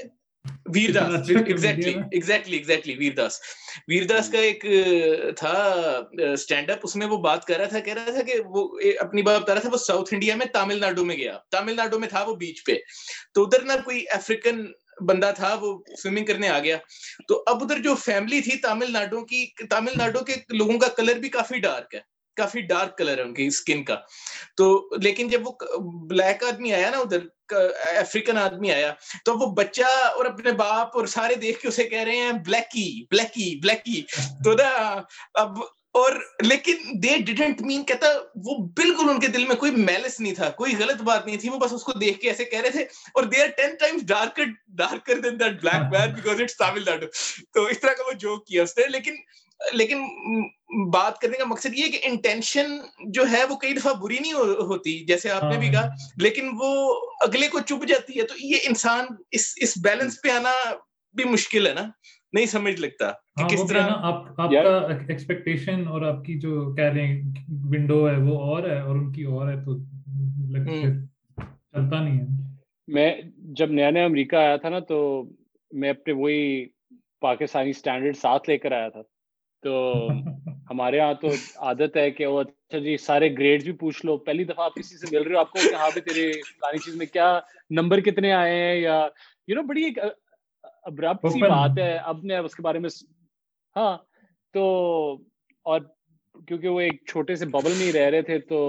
Vir Das exactly exactly exactly Vir Das Vir Das کا ایک تھا اسٹینڈ اپ اس میں وہ بات کر رہا تھا کہہ رہا تھا کہ وہ اپنی بات بتا رہا تھا وہ ساؤتھ انڈیا میں تامل ناڈو میں گیا تامل ناڈو میں تھا وہ بیچ پہ تو ادھر نا کوئی افریقن بندہ تھا وہ سوئمنگ کرنے آ گیا تو اب ادھر جو فیملی تھی تامل ناڈو کی تامل ناڈو کے لوگوں کا کلر بھی کافی ڈارک ہے کافی ڈارک کلر ہے ان کی اسکن کا۔ تو لیکن جب وہ بلیک آدمی آیا نا ادھر افریقن آدمی آیا، تو وہ بچہ اور اپنے باپ اور سارے دیکھ کے اسے کہہ رہے ہیں بلیکی بلیکی بلیکی تو نا، اب اور لیکن دے ڈیڈنٹ مین کہتا، وہ بالکل ان کے دل میں کوئی میلس نہیں تھا، کوئی غلط بات نہیں تھی، وہ بس اس کو دیکھ کے ایسے کہہ رہے تھے۔ اور they are ten times darker darker than that black man because it's Tamil Nadu تو اس طرح کا وہ جوک کیا اس نے، لیکن لیکن بات کرنے کا مقصد یہ کہ انٹینشن جو ہے وہ کئی دفعہ بری نہیں ہوتی جیسے آپ نے بھی کہا لیکن وہ اگلے کو چپ جاتی ہے تو یہ انسان اس اس بیلنس پہ آنا بھی مشکل ہے نا؟ نہیں سمجھ لگتا کہ کس طرح آپ کا ایکسپیکٹیشن اور آپ کی جو کہہ رہے ہیں ونڈو ہے وہ اور ہے اور ان کی اور ہے تو چلتا نہیں ہے۔ میں جب نیا نیا امریکہ آیا تھا نا تو میں اپنے وہی پاکستانی سٹینڈرڈ ساتھ لے کر آیا تھا۔ تو [laughs] ہمارے یہاں تو عادت ہے کہ وہ اچھا جی سارے گریڈ بھی پوچھ لو۔ پہلی دفعہ آپ کسی سے مل رہے ہو آپ کو کہ ہاں بھی تیرے پرانی چیز میں کیا نمبر کتنے آئے ہیں؟ یا یو نو بڑی ایک ابرپٹ سی بات ہے۔ اب نے اس کے بارے میں ہاں تو اور کیونکہ وہ ایک چھوٹے سے ببل میں ہی رہ رہے تھے تو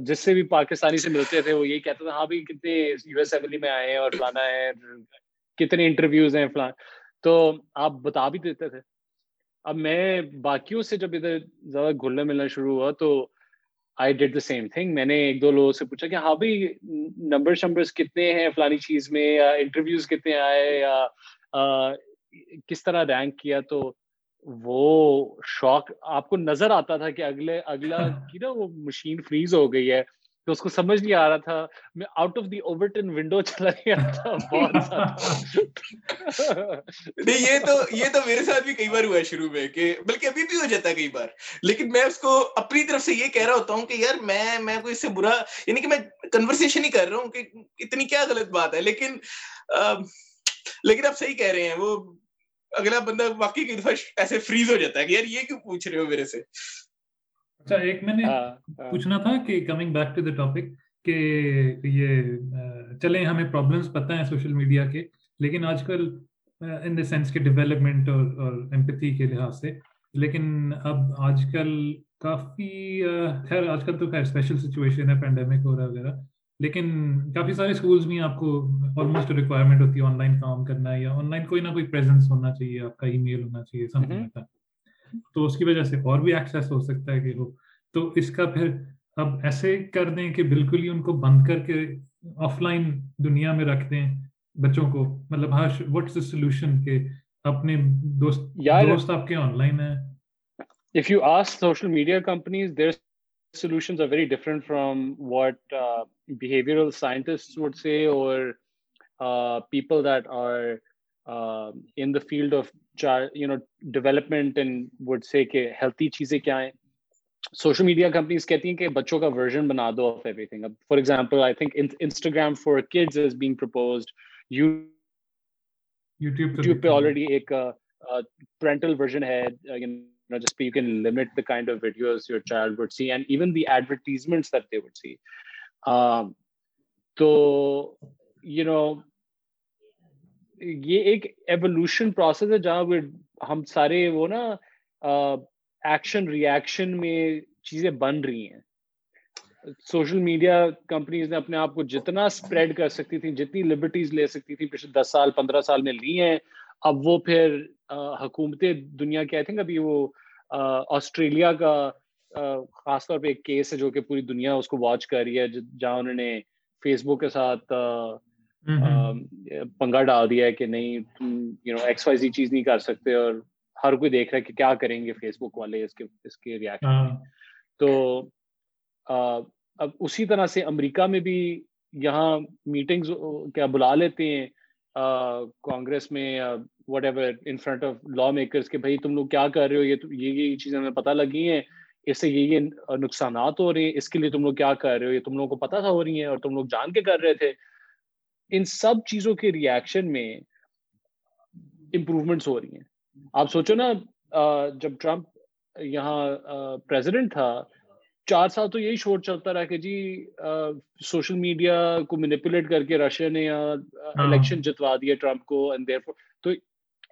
جس سے بھی پاکستانی سے ملتے تھے وہ یہی کہتے تھے ہاں بھی کتنے یو ایس ایملی میں آئے ہیں اور فلانا ہے کتنے انٹرویوز ہیں فلان تو آپ بتا بھی دیتے تھے۔ اب میں باقیوں سے جب ادھر زیادہ گھلنا ملنا شروع ہوا تو I did the same thing میں نے ایک دو لوگوں سے پوچھا کہ ہاں بھائی نمبر شمبرس کتنے ہیں فلانی چیز میں؟ یا انٹرویوز کتنے آئے؟ یا کس طرح رینک کیا؟ تو وہ شوق آپ کو نظر آتا تھا کہ اگلے اگلا [laughs] کی نا وہ مشین فریز ہو گئی ہے۔ تو اس کو سمجھ نہیں آ رہا تھا۔ میں out of the Overton window چلا گیا تھا نہیں، یہ تو یہ تو میرے ساتھ بھی کئی بار ہوا ہے شروع میں کہ، بلکہ ابھی بھی ہو جاتا ہے کئی بار۔ لیکن میں اس کو اپنی طرف سے یہ کہہ رہا ہوتا ہوں کہ یار، میں میں کوئی اس سے برا یعنی کہ میں کنورسیشن ہی کر رہا ہوں کہ اتنی کیا غلط بات ہے۔ لیکن لیکن آپ صحیح کہہ رہے ہیں، وہ اگلا بندہ واقعی کی دفعہ ایسے فریز ہو جاتا ہے کہ یار، یہ کیوں پوچھ رہے ہو میرے سے؟ اچھا ایک میں نے پوچھنا تھا کہ coming back to the topic کہ یہ چلیں ہمیں پرابلمس پتہ ہیں سوشل میڈیا کے لیکن آج کل ان دا سینس کے ڈیولپمنٹ اور اور ایمپتھی کے لحاظ سے۔ لیکن اب آج کل کافی خیر آج کل تو خیر اسپیشل سچویشن ہے پینڈیمک ہو رہا وغیرہ۔ لیکن کافی سارے اسکولس میں آپ کو آلموسٹ ریکوائرمنٹ ہوتی ہے آن لائن کام کرنا یا آن لائن کوئی نہ کوئی پریزنس ہونا چاہیے آپ کا ای میل ہونا چاہیے سم تھنگ تو اس کی وجہ سے اور بھی ایکسیس ہو سکتا ہے کہ ہو تو اس کا پھر اب ایسے کر دیں کہ بالکل ہی ان کو بند کر کے آف لائن دنیا میں رکھ دیں بچوں کو۔ مطلب ہاں واٹس سولوشن کہ اپنے دوست دوست آپ کے آن لائن ہیں۔ if you ask social media companies their solutions are very different from what uh, behavioral scientists would say or uh, people that are uh, in the field of you know development and would say کہ healthy چیزیں کیا ہیں. سوشل میڈیا کمپنیز کہتی ہیں کہ بچوں کا ورژن بنا دو آف ایوری تھنگ اب for example I think Instagram for kids is being proposed YouTube پہ آلریڈی ایک پرنٹل ورژن ہے یو وڈ اینڈ وڈ تو یو نو یہ ایک ایوولوشن پروسیس ہے جہاں ہم سارے وہ نا ایکشن ری ایکشن میں چیزیں بن رہی ہیں۔ سوشل میڈیا کمپنیز نے اپنے آپ کو جتنا اسپریڈ کر سکتی تھی، جتنی لبرٹیز لے سکتی تھی، پچھلے دس سال، پندرہ سال میں لی ہیں۔ اب وہ پھر حکومتیں دنیا کے آئی تھنک ابھی وہ آسٹریلیا کا خاص طور پہ ایک کیس ہے جو کہ پوری دنیا اس کو واچ کر رہی ہے، جہاں انہوں نے فیس بک کے ساتھ پنگا ڈال دیا ہے کہ نہیں تم you know X Y Z چیز نہیں کر سکتے اور ہر کوئی دیکھ رہا ہے کہ کیا کریں گے فیس بک والے اس کے اس کے ریئیکشن ہاں۔ تو اب اسی طرح سے امریکہ میں بھی یہاں میٹنگز کیا بلا لیتے ہیں کانگریس میں whatever in front of lawmakers کہ بھائی تم لوگ کیا کر رہے ہو یہ یہ یہ چیزیں ہمیں پتہ لگی ہیں اس سے یہ یہ نقصانات ہو رہے ہیں اس کے لیے تم لوگ کیا کر رہے ہو یہ تم لوگوں کو پتہ تھا ہو رہی ہیں اور تم لوگ جان کے کر رہے تھے۔ ان سب چیزوں کے ریئیکشن میں امپروومنٹس ہو رہی ہیں آپ سوچو نا جب ٹرمپ یہاں پریزیڈنٹ تھا چار سال تو یہی شور چلتا رہا کہ جی سوشل میڈیا کو مینیپولیٹ کر کے رشیا نے الیکشن ہاں۔ جتوا دیا ٹرمپ کو تو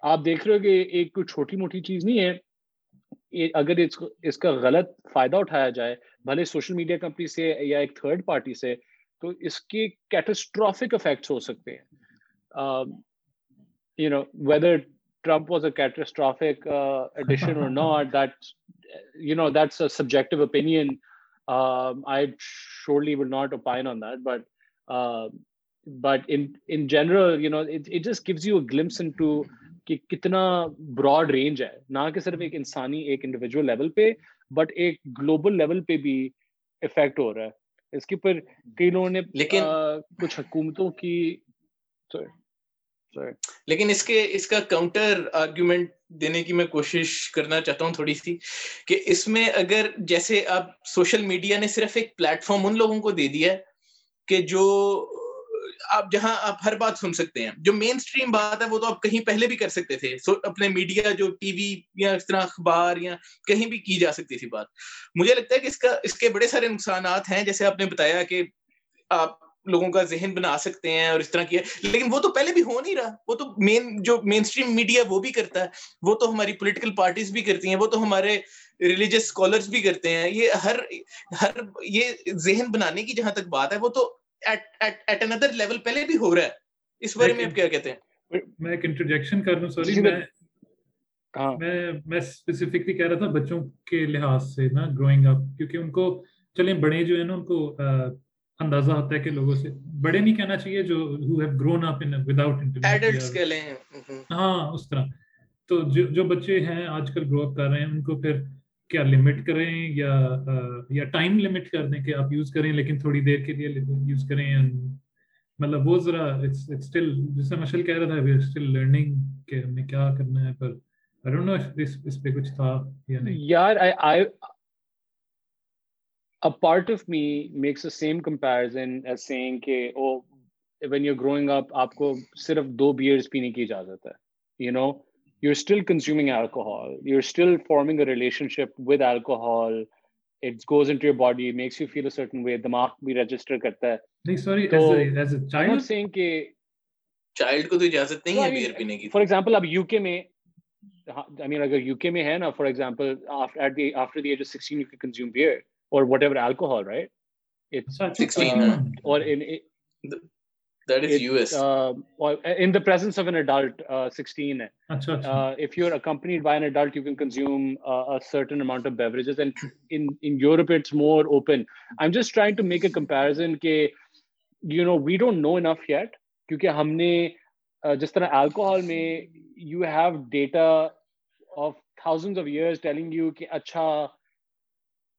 آپ دیکھ رہے ہو کہ ایک کوئی چھوٹی موٹی چیز نہیں ہے اگر اس کا غلط فائدہ اٹھایا جائے بھلے سوشل میڈیا کمپنی سے یا ایک تھرڈ پارٹی سے تو اس کے کیٹسٹرافک افیکٹس ہو سکتے ہیں. You know whether Trump was a catastrophic edition اور not that you know that's a subjective opinion I surely will not opine on that but but in general you know it just gives you a glimpse into کہ کتنا براڈ رینج ہے نہ کہ صرف ایک انسانی ایک انڈیویجول لیول پہ بٹ ایک گلوبل لیول پہ بھی افیکٹ ہو رہا ہے اس کے اوپر کئی لوگوں نے لیکن کچھ حکومتوں کی لیکن اس کے اس کا کاؤنٹر آرگیومنٹ دینے کی میں کوشش کرنا چاہتا ہوں تھوڑی سی کہ اس میں اگر جیسے اب سوشل میڈیا نے صرف ایک پلیٹ فارم ان لوگوں کو دے دیا کہ جو آپ جہاں آپ ہر بات سن سکتے ہیں۔ جو مین اسٹریم بات ہے وہ تو آپ کہیں پہلے بھی کر سکتے تھے۔ اپنے میڈیا جو ٹی وی یا اس طرح اخبار یا کہیں بھی کی جا سکتی تھی بات۔ مجھے لگتا ہے کہ اس کا، اس کے بڑے سارے نقصانات ہیں۔ جیسے آپ نے بتایا کہ آپ لوگوں کا ذہن بنا سکتے ہیں اور اس طرح کی ہے۔ لیکن وہ تو پہلے بھی ہو نہیں رہا۔ وہ تو مین جو مین اسٹریم میڈیا وہ بھی کرتا ہے۔ وہ تو ہماری پولیٹیکل پارٹیز بھی کرتی ہیں۔ وہ تو ہمارے ریلیجس اسکالرس بھی کرتے ہیں۔ یہ ہر ہر، یہ ذہن بنانے کی جہاں تک بات ہے وہ تو ایٹ اندر لیول پہلے بھی ہو رہا ہے۔ اس بارے میں آپ کیا کہتے ہیں؟ میں ایک انٹروجیکشن کر رہا ہوں سوری میں میں میں اسپیسیفکلی کہہ رہا تھا بچوں کے لحاظ سے نا گروئنگ اپ کیونکہ ان کو چلیں بڑے جو ہیں نا ان کو اندازہ ہوتا ہے کہ لوگوں سے۔ بڑے نہیں کہنا چاہیے جو who have grown up in without internet ہاں اس طرح۔ تو جو جو بچے ہیں آج کل گرو اپ کر رہے ہیں ان کو پھر کیا لمٹ کریں یا یا ٹائم لمٹ کر دیں کہ آپ یوز کریں لیکن تھوڑی دیر کے لیے یوز کریں مطلب وہ ذرا اسٹل جس جیسے مشل کہہ رہا تھا وی اسٹل لرننگ کہ ہمیں کیا کرنا ہے پر I don't know if اس پہ کچھ تھا یا نہیں۔ یار I, I a part of me makes the same comparison as saying کہ oh when you're growing up آپ کو صرف دو بیئرز پینے کی اجازت ہے you know you're still consuming alcohol you're still forming a relationship with alcohol it goes into your body it makes you feel a certain way دماغ بھی register کرتا ہے نہیں sorry as a, as a child I'm not saying کہ چائلڈ کو تو اجازت نہیں ہے بیئر پینے کی فار ایگزامپل اب یو کے میں I mean اگر یو کے میں ہے نا for example at the after the age of 16 you can consume beer or whatever alcohol right it's 16 uh, or in that is it, US uh, or in the presence of an adult uh, 16 اچھا اچھا uh, if you're accompanied by an adult you can consume uh, a certain amount of beverages and in in europe it's more open i'm just trying to make a comparison ke you know we don't know enough yet کیونکہ ہم نے uh, جس طرح الکوہول میں you have data of thousand of years telling you کہ اچھا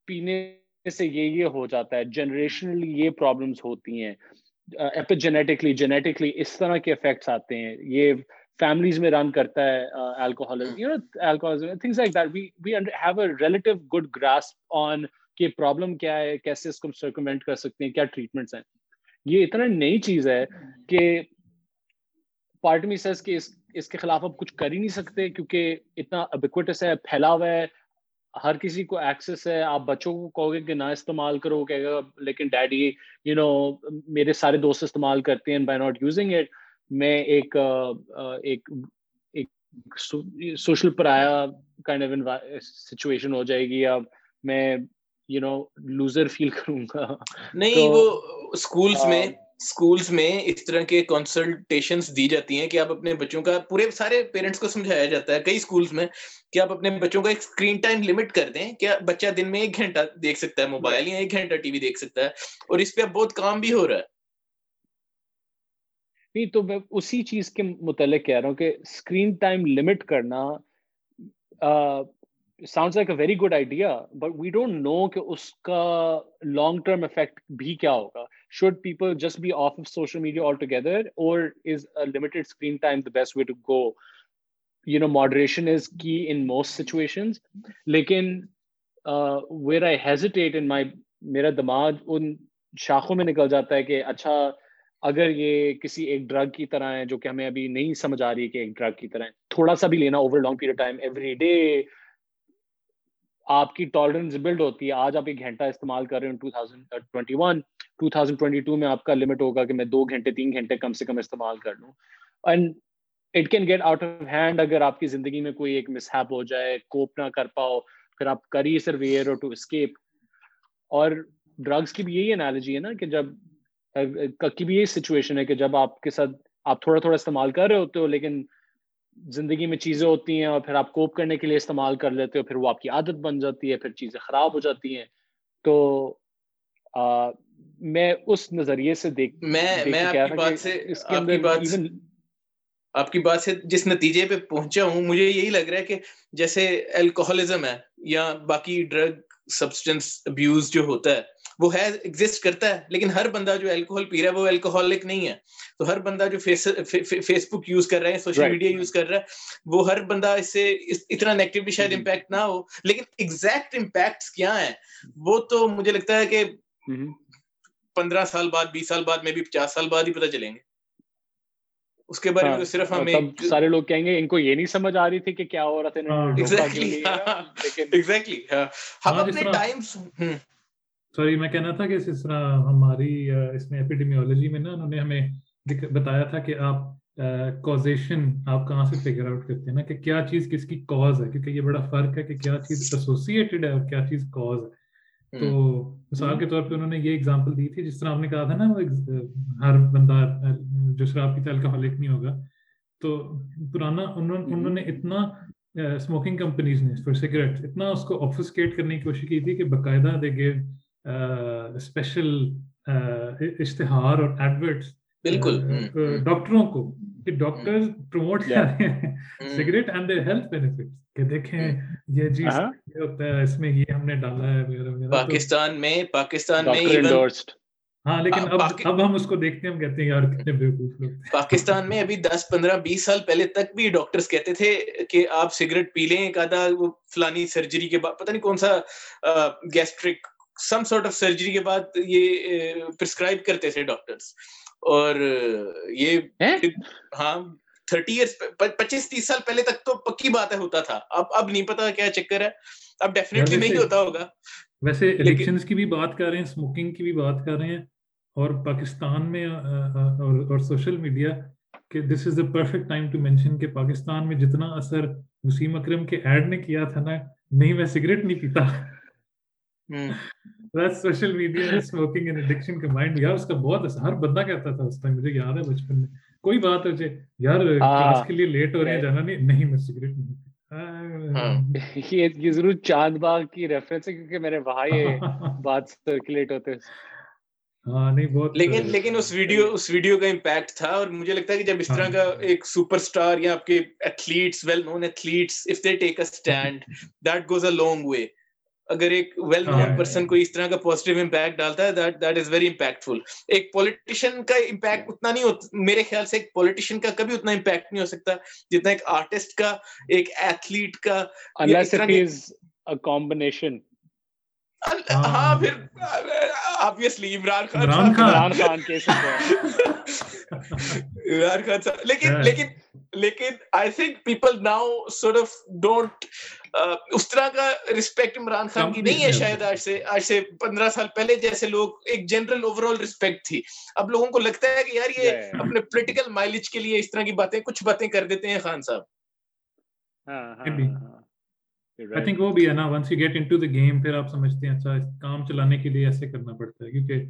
پینے سے یہ یہ ہو جاتا ہے جنریشنلی یہ پرابلمس ہوتی ہیں جینیٹکلی جینیٹکلی اس طرح کے افیکٹس آتے ہیں۔ یہ فیملیز میں رن کرتا ہے things like that we have a relative good grasp on کہ پرابلم کیا ہے کیسے اس کو سرکومنٹ کر سکتے ہیں کیا ٹریٹمنٹس ہیں۔ یہ اتنا نئی چیز ہے کہ پارٹ می سیز کہ اس اس کے خلاف اب کچھ کر ہی نہیں سکتے کیونکہ اتنا ابیکوٹس ہے پھیلا ہوا ہے۔ ہر کسی کو ایکسیس ہے آپ بچوں کو کہو گے کہ نہ استعمال کرو کہے گا لیکن ڈیڈی یو نو میرے سارے دوست استعمال کرتے ہیں بائی ناٹ یوزنگ اٹ میں ایک ایک social pariah kind of situation ہو جائے گی یا میں یو نو لوزر فیل کروں گا۔ نہیں وہ اسکولس میں اسکولس میں اس طرح کے کنسلٹیشنس دی جاتی ہیں کہ آپ اپنے بچوں کا پورے سارے پیرنٹس کو سمجھایا جاتا ہے کئی اسکولس میں کہ آپ اپنے بچوں کا ایک اسکرین ٹائم لمٹ کر دیں کہ بچہ دن میں ایک گھنٹہ دیکھ سکتا ہے موبائل یا ایک گھنٹہ ٹی وی دیکھ سکتا ہے اور اس پہ اب بہت کام بھی ہو رہا ہے نہیں تو میں اسی چیز کے متعلق کہہ رہا ہوں کہ اسکرین ٹائم لمٹ کرنا sounds like a very good idea but we don't know کہ اس کا لانگ ٹرم افیکٹ بھی کیا ہوگا should people just be off off social media altogether اور is limited screen time the best way to go you know moderation is key in most situations لیکن where I hesitate in my میرا دماغ ان شاخوں میں نکل جاتا ہے کہ اچھا اگر یہ کسی ایک ڈرگ کی طرح ہے جو کہ ہمیں ابھی نہیں سمجھ آ رہی ہے کہ ایک ڈرگ کی طرح ہے تھوڑا سا بھی لینا over long period time every day آپ کی ٹالرنس بلڈ ہوتی ہے آج آپ ایک گھنٹہ استعمال کر رہے ہیں two thousand twenty one two thousand twenty two میں آپ کا لمٹ ہوگا کہ میں دو گھنٹے، تین گھنٹے کم سے کم استعمال کر لوں۔ And it can get out of hand اگر آپ کی زندگی میں کوئی ایک مس ہیپ ہو جائے، کوپ نہ کر پاؤ، پھر آپ کری صرف ایئر اور ٹو اسکیپ اور ڈرگس کی بھی یہی انالوجی ہے نا کہ جب، کی بھی یہی سچویشن ہے کہ جب آپ کے ساتھ آپ تھوڑا تھوڑا استعمال کر رہے ہوتے ہو لیکن زندگی میں چیزیں ہوتی ہیں اور پھر آپ کوپ کرنے کے لیے استعمال کر لیتے ہو، پھر وہ آپ کی عادت بن جاتی ہے، پھر چیزیں خراب ہو جاتی ہیں۔ تو میں اس نظریے سے دیکھ میں میں آپ کی بات سے آپ کی بات آپ کی بات سے جس نتیجے پہ پہنچا ہوں مجھے یہی لگ رہا ہے کہ جیسے الکوہلزم ہے یا باقی ڈرگ سبسٹینس ابیوز جو ہوتا ہے وہ ہے ایگزٹ کرتا ہے لیکن ہر بندہ جو الکوہل پی رہا ہے وہ الکوہولک نہیں ہے۔ تو ہر بندہ جو فیس بک یوز کر رہا ہے سوشل میڈیا یوز کر رہا ہے وہ ہر بندہ اس سے اتنا نیگیٹو بھی شاید امپیکٹ نہ ہو لیکن ایگزیکٹ امپیکٹ کیا ہیں؟ وہ تو مجھے لگتا ہے کہ پندرہ سال بعد بیس سال بعد میں بھی پچاس سال بعد ہی پتہ چلیں گے۔ اس کے بارے میں صرف ہمیں سارے لوگ کہیں گے ان کو یہ نہیں سمجھ آ رہی تھی کہ کیا ہو رہا تھا ایگزیکٹلی ہم اپنے ٹائم سوری میں کہنا تھا کہ اس طرح ہماری اس میں ایپیڈیمیولوجی میں نا انہوں نے ہمیں بتایا تھا کہ آپ کوزیشن آپ کہاں سے فگر آؤٹ کرتے ہیں نا کہ کیا چیز کس کی کاز ہے؟ کیونکہ یہ بڑا فرق ہے کہ کیا چیز ایسوسیٹیڈ ہے اور کیا چیز کاز ہے۔ تو مثال کے طور پہ انہوں نے یہ اگزامپل دی تھی جس طرح آپ نے کہا تھا نا وہ ہر بندہ جو شراب پیتا الکوہولک نہیں ہوگا۔ تو پرانا انہوں نے اتنا اسموکنگ کمپنیز نے فور سگریٹ اتنا اس کو آفسکیٹ کرنے کی کوشش کی تھی کہ باقاعدہ دے گیو اسپیشل اشتہار اور ایڈورٹس بالکل۔ ڈاکٹروں کو۔ کہ ڈاکٹرز پروموٹ کر رہے ہیں cigarette and their health benefits کہ دیکھیں یہ جی یہ ہوتا ہے اس میں یہ ہم نے ڈالا ہے وغیرہ وغیرہ پاکستان میں پاکستان میں ہاں لیکن اب اب ہم اس کو دیکھتے ہیں ہم کہتے ہیں یار کتنے بیوقوف لوگ پاکستان میں ابھی دس پندرہ بیس سال پہلے تک بھی ڈاکٹرز کہتے تھے کہ آپ سگریٹ پی لیں ایک آدھا وہ فلانی سرجری کے بعد پتہ نہیں کون سا gastric some sort of surgery کے بعد یہ پرسکرائب کرتے تھے ڈاکٹرز اور یہ ہاں تھرٹی ایئرس پچیس تیس سال پہلے تک تو پکی بات ہے ہوتا تھا۔ اب اب نہیں پتا کیا چکر ہے۔ اب ڈیفینیٹلی نہیں ہوتا ہوگا۔ ویسے الیکشنز کی بھی بات کر رہے ہیں اسموکنگ کی بھی بات کر رہے ہیں۔ اور پاکستان میں اور سوشل میڈیا کہ this is the perfect time to mention کہ پاکستان میں جتنا اثر وسیم اکرم کے ایڈ نے کیا تھا نا نہیں میں سگریٹ نہیں پیتا۔ Social media smoking and addiction combined یار اس کا بہت ہر بندہ کہتا تھا اس ٹائم مجھے یاد ہے بچپن میں۔ کوئی بات ہو جائے یار کلاس کے لیے لیٹ ہو رہے ہیں جانا نہیں۔ نہیں میں سگریٹ نہیں یہ ضرور چاند باغ کی ریفرنس ہے کیونکہ میرے وہاں یہ [laughs] بات سرکولیٹ ہوتے لیکن لیکن اس ویڈیو اس ویڈیو کا امپیکٹ تھا اور مجھے لگتا ہے کہ جب اس طرح کا ایک سپر اسٹار یا آپ کے athletes well known athletes if they take a stand that goes a long way اگر ایک ویل نون پرسن کو اس طرح کا پازیٹیو امپیکٹ ڈالتا ہے that that is very impactful ایک پولیٹیشین کا امپیکٹ اتنا نہیں ہوتا میرے خیال سے ایک پولیٹیشین کا کبھی اتنا امپیکٹ نہیں ہو سکتا جتنا ایک آرٹسٹ کا ایک ایتھلیٹ کا کمبینیشن ہاں۔ پھر آبویسلی عمران خان عمران خان۔ عمران خان [laughs] لیکن لیکن لیکن I think people now sort of don't اس طرح کا رسپیکٹ عمران خان کی نہیں ہے شاید آج سے آج سے پندرہ سال پہلے جیسے لوگ ایک جنرل اوور آل رسپیکٹ تھی۔ اب لوگوں کو لگتا ہے کہ یار یہ اپنے پولیٹیکل مائلج کے لیے اس طرح کی باتیں کچھ باتیں کر دیتے ہیں خان صاحب۔ آئی تھنک وہ بھی ہے نا۔ Once you get into the game پھر آپ سمجھتے ہیں اچھا کام چلانے کے لیے ایسے کرنا پڑتا ہے۔ کیونکہ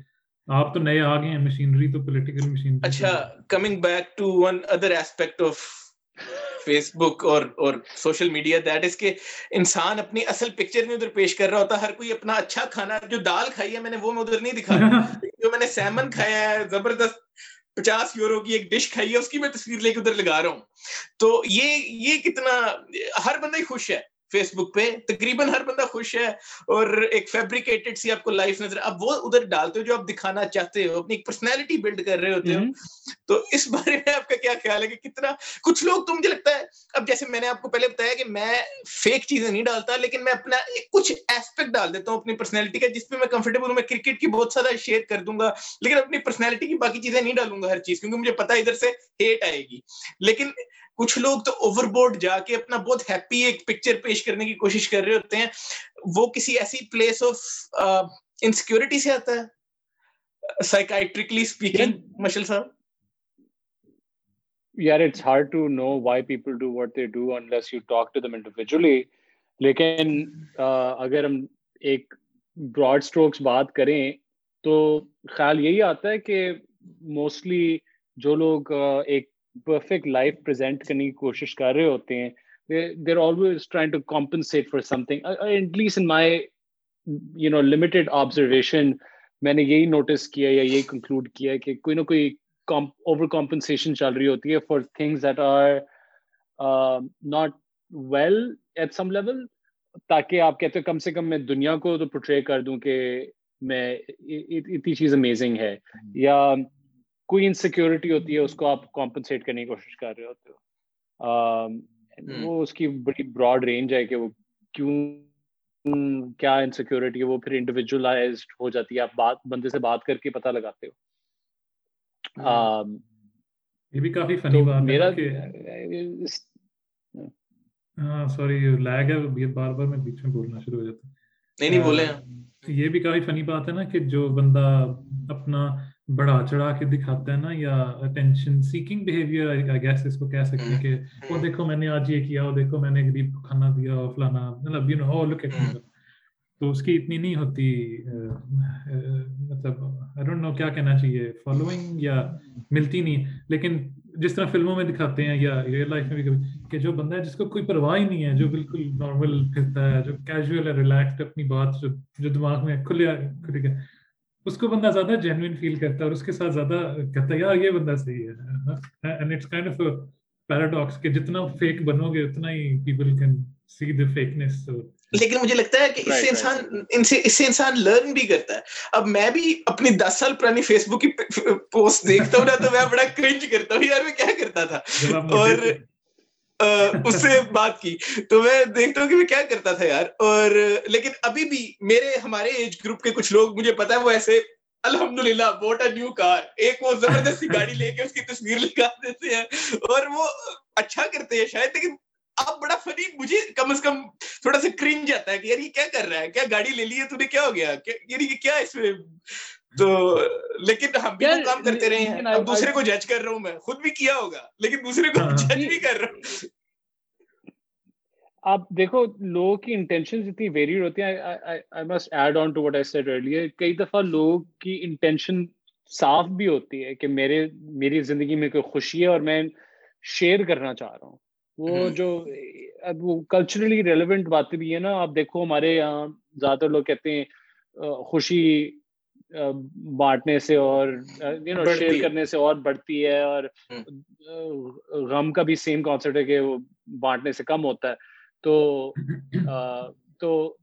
آپ تو نئے آ گئے ہیں مشینری تو پولیٹیکل مشینری اچھا coming back to one other aspect of Facebook اور اور سوشل میڈیا دیٹ از کہ انسان اپنی اصل پکچر نہیں ادھر پیش کر رہا ہوتا ہر کوئی اپنا اچھا کھانا جو دال کھائی ہے میں نے وہ میں ادھر نہیں دکھا [laughs] جو میں نے سیمن کھایا ہے زبردست پچاس یورو کی ایک ڈش کھائی ہے اس کی میں تصویر لے کے ادھر لگا رہا ہوں۔ تو یہ یہ کتنا ہر بندہ ہی خوش ہے۔ فیس بک پہ تقریباً ہر بندہ خوش ہے اور ایک فیبریکیٹڈ سی آپ کو لائف نظر اب وہ ادھر ڈالتے ہو جو آپ دکھانا چاہتے ہو اپنی ایک پرسنالٹی بلڈ کر رہے ہوتے ہو۔ تو اس بارے میں آپ کا کیا خیال ہے کہ کتنا کچھ لوگ تو مجھے لگتا ہے اب جیسے میں نے آپ کو پہلے بتایا کہ میں فیک چیزیں نہیں ڈالتا لیکن میں اپنا کچھ ایسپیکٹ ڈال دیتا ہوں اپنی پرسنالٹی کا جس پہ میں کمفرٹیبل ہوں میں کرکٹ کی بہت سارا شیئر کر دوں گا لیکن اپنی پرسنالٹی کی باقی چیزیں نہیں ڈالوں گا ہر چیز کیونکہ مجھے پتا ادھر سے ہیٹ آئے گی۔ لیکن کچھ لوگ تو اوور بورڈ جا کے اپنا بہت ہیپی ایک پکچر پیش کرنے کی کوشش کر رہے ہوتے ہیں۔ وہ کسی ایسی پلیس آف انسیکیورٹی سے آتا ہے؟ سائیکائٹرکلی اسپیکنگ مشل صاحب؟ یار it's hard to know why people do what they do unless you talk to them individually لیکن اگر ہم ایک براڈ اسٹروکس بات کریں تو خیال یہی آتا ہے کہ موسٹلی جو لوگ ایک پرفیکٹ لائف پرزینٹ کرنے کی کوشش کر رہے ہوتے ہیں۔ There always trying to compensate for something at least in my you know limited observation میں نے یہی نوٹس کیا یا یہی کنکلوڈ کیا کہ کوئی نہ کوئی اوور کمپنسیشن چل رہی ہوتی ہے for things that are not well at some level تاکہ آپ کہتے ہیں کم سے کم میں دنیا کو تو پورٹرے کر دوں کہ میں اتنی چیز امیزنگ ہے یا کوئی انسیکیورٹی ہوتی ہے اس کو آپ کمپنسیٹ کرنے کی کوشش کر رہے ہوتے ہو۔ وہ اس کی بڑی براڈ رینج ہے کہ وہ کیوں کیا انسیکیورٹی ہے وہ پھر انڈیویجولائزڈ ہو جاتی ہے۔ آپ بات بندے سے بات کر کے پتہ لگاتے ہو۔ یہ بھی کافی فنی بات میرا ہاں سوری لیگ ہے۔ بار بار میں بیچ میں بولنا شروع ہو جاتا نہیں نہیں بولے۔ یہ بھی کافی فنی بات ہے نا کہ جو بندہ اپنا بڑا چڑھا کے دکھاتا ہے نا یا attention seeking behaviour I guess اس کو کہہ سکتے ہیں کہ وہ دیکھو میں نے آج یہ کیا وہ دیکھو میں نے غریب کو کھانا دیا اور فلانا مطلب یو نو لک ایٹ تو اس کی اتنی نہیں ہوتی مطلب آئی ڈونٹ نو کیا کہنا چاہیے فالوئنگ یا ملتی نہیں۔ لیکن جس طرح فلموں میں دکھاتے ہیں یا ریئل لائف میں بھی کبھی کہ جو بندہ ہے جس کو کوئی پرواہ ہی نہیں ہے جو بالکل نارمل پھرتا ہے جو کیجول ہے ریلیکسڈ اپنی بات جو جو دماغ میں کھلے کھلے اس کو بندہ زیادہ جینوئن فیل کرتا ہے اور اس کے ساتھ زیادہ کہتا ہے یار یہ بندہ صحیح ہے and it's kind of paradox کہ جتنا فیک بنو گے اتنا ہی پیپل کین سی دی فیکنس لیکن مجھے لگتا ہے کہ اس سے انسان ان سے اس سے انسان لرن بھی کرتا ہے۔ اب میں بھی اپنی دس سال پرانی فیس بک کی [laughs] پوسٹ دیکھتا ہوں نا تو میں بڑا کرنج کرتا ہوں یار میں کیا کرتا تھا؟ اور اس سے بات کی۔ تو میں دیکھتا ہوں کہ میں کیا کرتا تھا یار۔ اور لیکن ابھی بھی میرے، ہمارے ایج گروپ کے کچھ لوگ، مجھے پتا ہے، وہ ایسے الحمد للہ ووٹ اے نیو کار ایک وہ زبردستی گاڑی لے کے اس کی تصویر لگا دیتے ہیں۔ اور وہ اچھا کرتے ہیں شاید، لیکن اب بڑا فنی مجھے کم از کم تھوڑا سا کرنج جاتا ہے کہ یار، یہ کیا کر رہا ہے؟ کیا گاڑی لے لی ہے؟ تو نے کیا ہو گیا؟ یعنی یہ کیا اس میں تو لیکن ہم بھی کام کرتے رہے ہیں۔ اب دوسرے کو جج کر رہا ہوں میں خود بھی کیا ہوگا؟ لیکن دوسرے کو جج ہاں۔ بھی کر رہا ہوں۔ آپ دیکھو لوگوں کی انٹینشن اتنی ویریڈ ہوتی ہیں۔ I must add on to what I said earlier کئی دفعہ لوگوں کی انٹینشن صاف بھی ہوتی ہے کہ میرے میری زندگی میں کوئی خوشی ہے اور میں شیئر کرنا چاہ رہا ہوں۔ وہ جو اب وہ کلچرلی ریلیونٹ باتیں بھی ہیں نا۔ آپ دیکھو ہمارے یہاں زیادہ تر لوگ کہتے ہیں خوشی بانٹنے سے اور یو نو شیئر کرنے سے اور بڑھتی ہے اور غم کا بھی سیم کانسیپٹ ہے کہ وہ بانٹنے سے کم ہوتا ہے۔ تو تو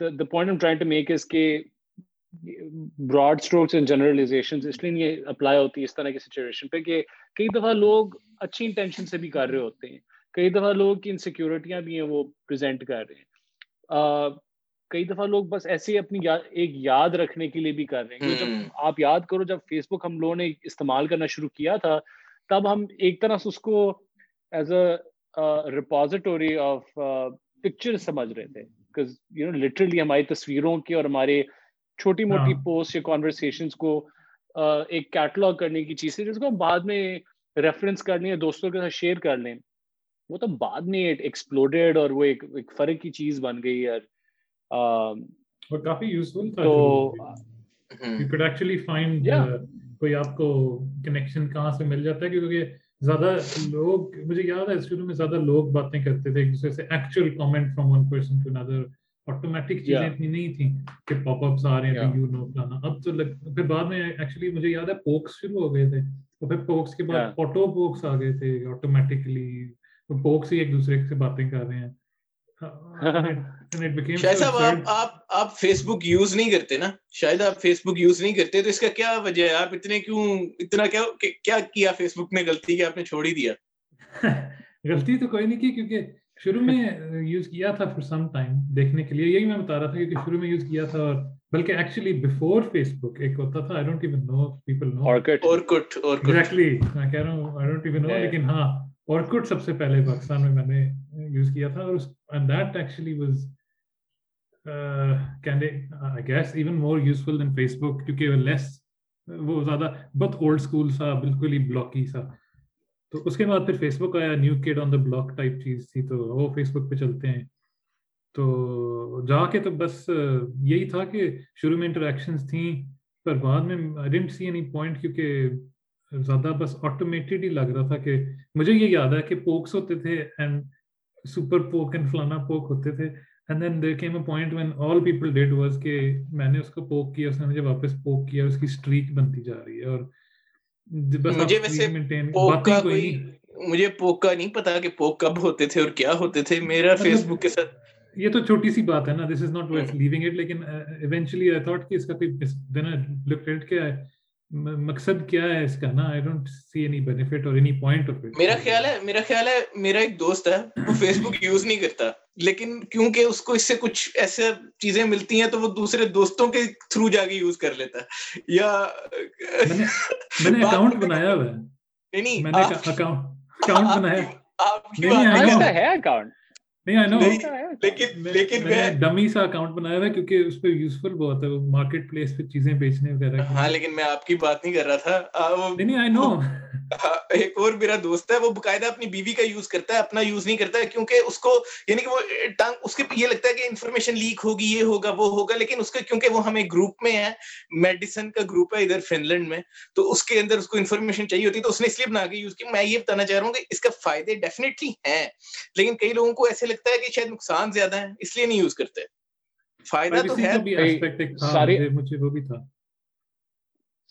the point of trying to make is کہ براڈ اسٹروکس اینڈ جنرلائزیشن اس لیے یہ اپلائی ہوتی ہے اس طرح کی سچویشن پہ کہ کئی دفعہ لوگ اچھی انٹینشن سے بھی کر رہے ہوتے ہیں۔ کئی دفعہ لوگ کی انسیکیورٹیاں بھی ہیں وہ پریزنٹ کر رہے ہیں۔ کئی دفعہ لوگ بس ایسے اپنی ایک یاد رکھنے کے لیے بھی کر رہے ہیں۔ جب آپ یاد کرو جب فیس بک ہم لوگوں نے استعمال کرنا شروع کیا تھا تب ہم ایک طرح سے اس کو as a repository of picture سمجھ رہے تھے۔ یو نو لٹرلی ہماری تصویروں کی اور ہمارے چھوٹی موٹی پوسٹ یا کانورسیشن کو ایک کیٹلاگ کرنے کی چیز ہے جس کو ہم بعد میں ریفرنس کر لیں دوستوں کے ساتھ شیئر کر لیں۔ وہ تو بعد میں ایکسپلوڈیڈ اور وہ ایک ایک فرق کی چیز بن گئی یار اور کافی یوزفل تھا تو یو کوڈ ایکچولی فائنڈ کوئی آپ کو کنیکشن کہاں سے مل جاتا ہے؟ کیونکہ زیادہ لوگ مجھے یاد ہے شروع میں زیادہ لوگ باتیں کرتے تھے ایک دوسرے سے actual comment from one person to another automatic چیزیں اتنی نہیں تھیں کہ پاپ اپس آ رہے ہیں یو نو فلانا۔ اب تو پھر بعد میں ایکچولی مجھے یاد ہے پوکس شروع ہو گئے تھے۔ اور پھر پوکس کے بعد آٹو پوکس آ گئے تھے آٹومیٹکلی پوکس ہی ایک دوسرے سے باتیں کر رہے ہیں۔ [laughs] آپ آپ فیس بک یوز نہیں کرتے نا? شاید آپ فیس بک یوز نہیں کرتے تو اس کا کیا وجہ ہے؟ آپ اتنے کیوں اتنا کیا کیا کیا فیس بک نے غلطی کہ آپ نے چھوڑ ہی دیا۔ [laughs] غلطی تو کوئی نہیں کی کیونکہ شروع میں یوز کیا تھا فور سم ٹائم دیکھنے کے لیے یہی میں بتا رہا تھا کیونکہ شروع میں یوز کیا تھا اور بلکہ ایکچولی بیفور فیس بک ایک ہوتا تھا I don't even know people know Orkut Orkut exactly میں کہہ رہا ہوں آئی ڈونٹ ایون نو لیکن ہاں اورکٹ سب سے پہلے پاکستان میں میں نے یوز کیا تھا اور and that actually was can I guess even more useful than Facebook کیونکہ لیس وہ زیادہ بہت اولڈ اسکول سا، بالکل ہی بلاکی سا۔ تو اس کے بعد پھر فیس بک آیا new kid on the block type چیز تھی، تو وہ فیس بک پہ چلتے ہیں۔ تو جا کے تو بس uh, یہی تھا کہ شروع میں انٹریکشنز تھیں، پر بعد میں I didn't see any point کیونکہ زیادہ بس آٹومیٹڈ ہی لگ رہا تھا کہ مجھے یہ یاد ہے کہ پوکس ہوتے تھے اینڈ سپر پوک اینڈ فلانا پوک ہوتے تھے. And then there came a point when all people did was کہ میں نے اس کو پوک کیا اس نے مجھے واپس پوک کیا اس کی اسٹریک بنتی جا رہی ہے اور مجھے ویسے مجھے پوک کا نہیں پتا کہ پوک کب ہوتے تھے اور کیا ہوتے تھے۔ میرا فیس بک کے ساتھ یہ تو چھوٹی سی بات ہے نا this is not living it لیکن ایونچولی آئی تھاٹ کہ اس کا کوئی دین لک ایٹ کیا ہے۔ مقصد کیا ہے اس کا نا? I don't see any benefit اور اینی پوائنٹ آف اٹ میرا خیال ہے میرا خیال ہے میرا ایک دوست ہے وہ فیس بک یوز نہیں کرتا۔ لیکن کیونکہ اس کو اس سے کچھ ایسے چیزیں ملتی ہیں تو وہ دوسرے دوستوں کے تھرو جا کے یوز کر لیتا۔ ہے یا میں نے [laughs] اکاؤنٹ بنایا ہوا ہے۔ نہیں میں نے اکاؤنٹ بنایا۔ [laughs] آپ کی بات ہے اکاؤنٹ ڈمی سا اکاؤنٹ بنایا ہوا کیونکہ اس پہ یوزفل بہت ہے مارکیٹ پلیس پہ چیزیں بیچنے وغیرہ ہاں لیکن میں آپ کی بات نہیں کر رہا تھا۔ نہیں آئی نو ایک اور میرا دوست ہے وہ باقاعدہ اپنی بیوی کا یوز کرتا ہے اپنا یوز نہیں کرتا ہے کیونکہ اس کو یعنی کہ وہ ٹانگ اس کے یہ لگتا ہے کہ انفارمیشن لیک ہوگی یہ ہوگا وہ ہوگا لیکن اس کا کیونکہ وہ ہمیں گروپ میں ہے میڈیسن کا گروپ ہے ادھر فن لینڈ میں تو اس کے اندر اس کو انفارمیشن چاہیے ہوتی ہے تو اس نے اس لیے بنا کے یوز کی میں یہ بتانا چاہ رہا ہوں کہ اس کا فائدے ڈیفینیٹلی ہیں لیکن کئی لوگوں کو ایسے لگتا ہے کہ شاید نقصان زیادہ ہے اس لیے نہیں یوز کرتے۔ فائدہ تو ہے۔ ساری مجھے وہ بھی تھا۔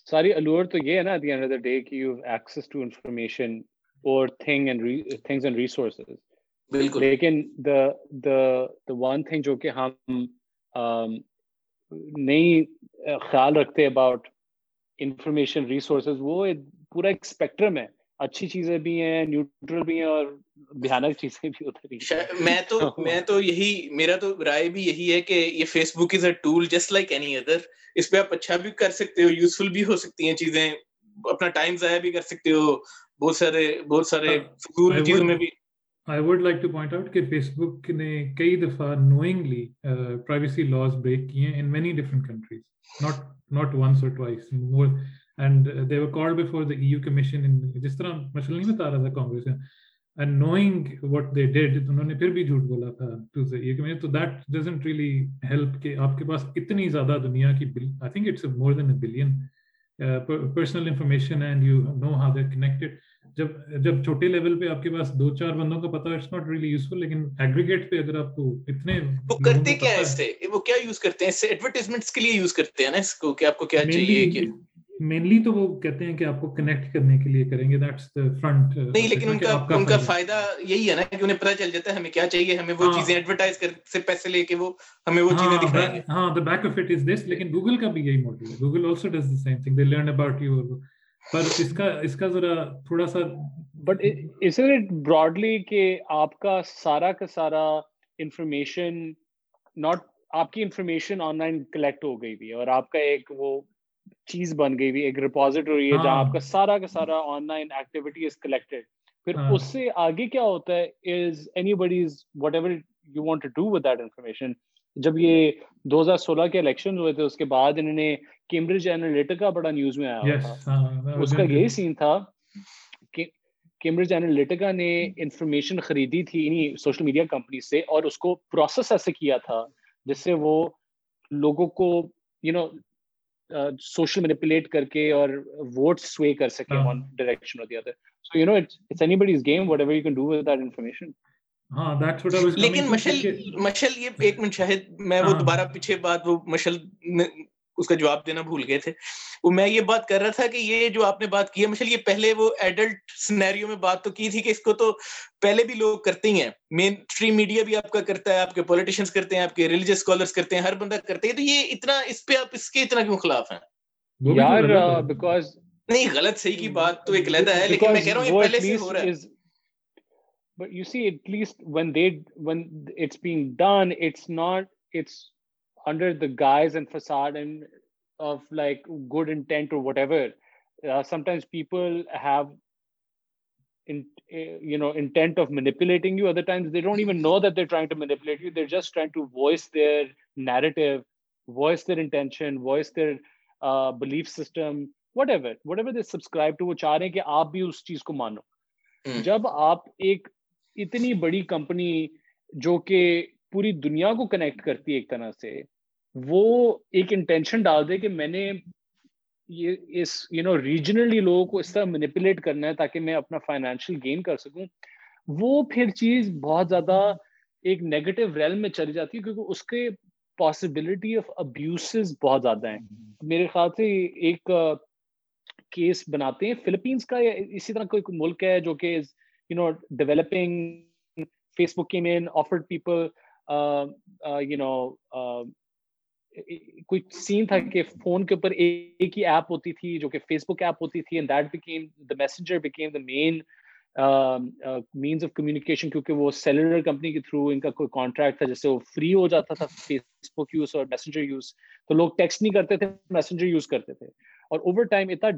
ساری الور تو یہ ہے نا at the end of the day کہ you have access to information اور thing and things and resources بالکل۔ لیکن دا دا دا ون تھنگ جو کہ ہم نہیں خیال رکھتے اباؤٹ انفارمیشن ریسورسز وہ پورا ایک اسپیکٹرم ہے۔ اچھی چیزیں بھی ہیں نیوٹرل بھی ہیں اور بھیانک چیزیں بھی ہوتی ہیں۔ میں تو [laughs] میں تو یہی میرا تو رائے بھی یہی ہے کہ یہ Facebook is a tool just like any other اس پہ آپ اچھا بھی کر سکتے ہو یوزفل بھی ہو سکتی ہیں چیزیں اپنا ٹائم ضائع بھی کر سکتے ہو بہت سارے بہت سارے فضول چیزوں میں بھی۔ I would like to point out کہ فیس بک نے کئی دفعہ نوئنگلی پرائیویسی لاز بریک کیے ہیں in many different countries not not once or twice more and they were call before the EU commission جس طرح مشل نہیں بتا رہا تھا Congress and knowing what they did انہوں نے پھر بھی جھوٹ بولا تھا ٹو دا ای کمیشن تو دیٹ ڈزنٹ ریلی ہیلپ کہ آپ کے پاس اتنی زیادہ دنیا کی I think it's more than a billion personal information and you know how they connected جب جب چھوٹے لیول پہ آپ کے پاس دو چار بندوں کا پتا اٹس ناٹ ریلی یوزفل لیکن ایگریگیٹ پہ اگر آپ کو اتنے وہ کرتے کیا ہے اس سے؟ وہ کیا یوز کرتے ہیں؟ اس سے ایڈورٹائزمنٹس کے لیے یوز کرتے ہیں نا اس کو کہ آپ کو کیا چاہیے کہ مینلی تو وہ کہتے ہیں کہ آپ کو کنیکٹ کرنے کے لیے کریں گے. دیٹس فرنٹ نہیں لیکن ان کا ان کا فائدہ یہی ہے نا کہ انہیں پتہ چل جاتا ہے ہمیں کیا چاہیے ہمیں وہ چیزیں ایڈورٹائز کر سے پیسے لے کے وہ ہمیں وہ چیزیں دکھائیں۔ گے ہاں the back of it is this لیکن گوگل کا بھی یہی موٹیو ہے. Google also does the same thing they learn about you پر اس کا اس کا ذرا تھوڑا سا بٹ اس اٹ براڈلی کہ آپ کا سارا کا سارا انفارمیشن ناٹ آپ کی انفارمیشن آن لائن کلیکٹ ہو گئی بھی اور آپ کا ایک وہ چیز بن گئی ہوئی ایک ریپوزیٹری ہے جہاں آپ کا سارا کا سارا online activity is collected پھر اس سے آگے کیا ہوتا ہے is anybody is whatever you want to do with that information جب یہ دو ہزار سولہ کے الیکشن ہوئے تھے اس کے بعد انہوں نے کیمبرج اینالیٹکا بڑا نیوز میں آیا تھا اس کا یہی سین تھا کہ کیمبرج اینالیٹکا نے انفارمیشن خریدی تھی انہیں سوشل میڈیا کمپنی سے اور اس کو پروسیس ایسے کیا تھا جس سے وہ لوگوں کو یو نو سوشل مینیپولیٹ کر کے اور ووٹ سوے کر سکے ون ڈائریکشن اور the other so you know it's anybody's game whatever you can do with that information ہاں دیٹس واٹ آئی واز لیکن مشل مشل یہ ایک منٹ شاہد میں وہ دوبارہ پیچھے بات وہ مشل اس کا جواب دینا بھول گئے تھے۔ وہ میں یہ بات کر رہا تھا کہ یہ جو آپ نے بات کی ہے مشل یہ پہلے وہ ایڈلٹ سنیریو میں بات تو کی تھی کہ اس کو تو پہلے بھی لوگ کرتے ہی ہیں۔ مین اسٹریم میڈیا بھی آپ کا کرتا ہے آپ کے پولیٹیشینس کرتے ہیں آپ کے ریلیجیس اسکالرس کرتے ہیں ہر بندہ کرتے ہیں۔ تو یہ اتنا اس پہ آپ اس کے اتنا کیوں خلاف ہیں؟ یار بیکاز نہیں غلط صحیح کی بات تو ایک علیحدہ ہے لیکن میں کہہ رہا ہوں یہ پہلے سے ہو رہا ہے۔ but you see at least when they when it's being done it's not it's under the guise and facade and of like good intent or whatever uh, sometimes people have in uh, you know intent of manipulating you other times they don't even know that they're trying to manipulate you they're just trying to voice their narrative voice their intention voice their uh, belief system whatever whatever they subscribe to وہ چاہ رہے ہیں کہ آپ بھی اس چیز کو مانو جب آپ ایک اتنی بڑی کمپنی جو کہ پوری دنیا کو کنیکٹ کرتی ہے ایک طرح سے وہ ایک انٹینشن ڈال دے کہ میں نے یہ اس یو نو ریجنلی لوگوں کو اس طرح مینیپولیٹ کرنا ہے تاکہ میں اپنا فائنینشیل گین کر سکوں۔ وہ پھر چیز بہت زیادہ ایک نیگیٹو ریل میں چلی جاتی ہے کیونکہ اس کے پاسبلٹی آف ابیوسز بہت زیادہ ہیں۔ میرے خیال سے ایک uh, کیس بناتے ہیں۔ فلپینس کا یا اسی طرح کوئی ملک ہے جو کہ you know developing Facebook کے main afford people you know کوئی سین تھا کہ فون کے اوپر ایک ہی ایپ ہوتی تھی جو کہ فیس بک ایپ ہوتی تھی and that became the messenger became the main means of communication کیونکہ وہ سیلولر کمپنی کے تھرو ان کا کوئی کانٹریکٹ تھا جس سے وہ فری ہو جاتا تھا فیس بک یوز اور میسنجر یوز تو لوگ ٹیکسٹ نہیں کرتے تھے میسنجر یوز کرتے تھے اور اوور ٹائم اتنا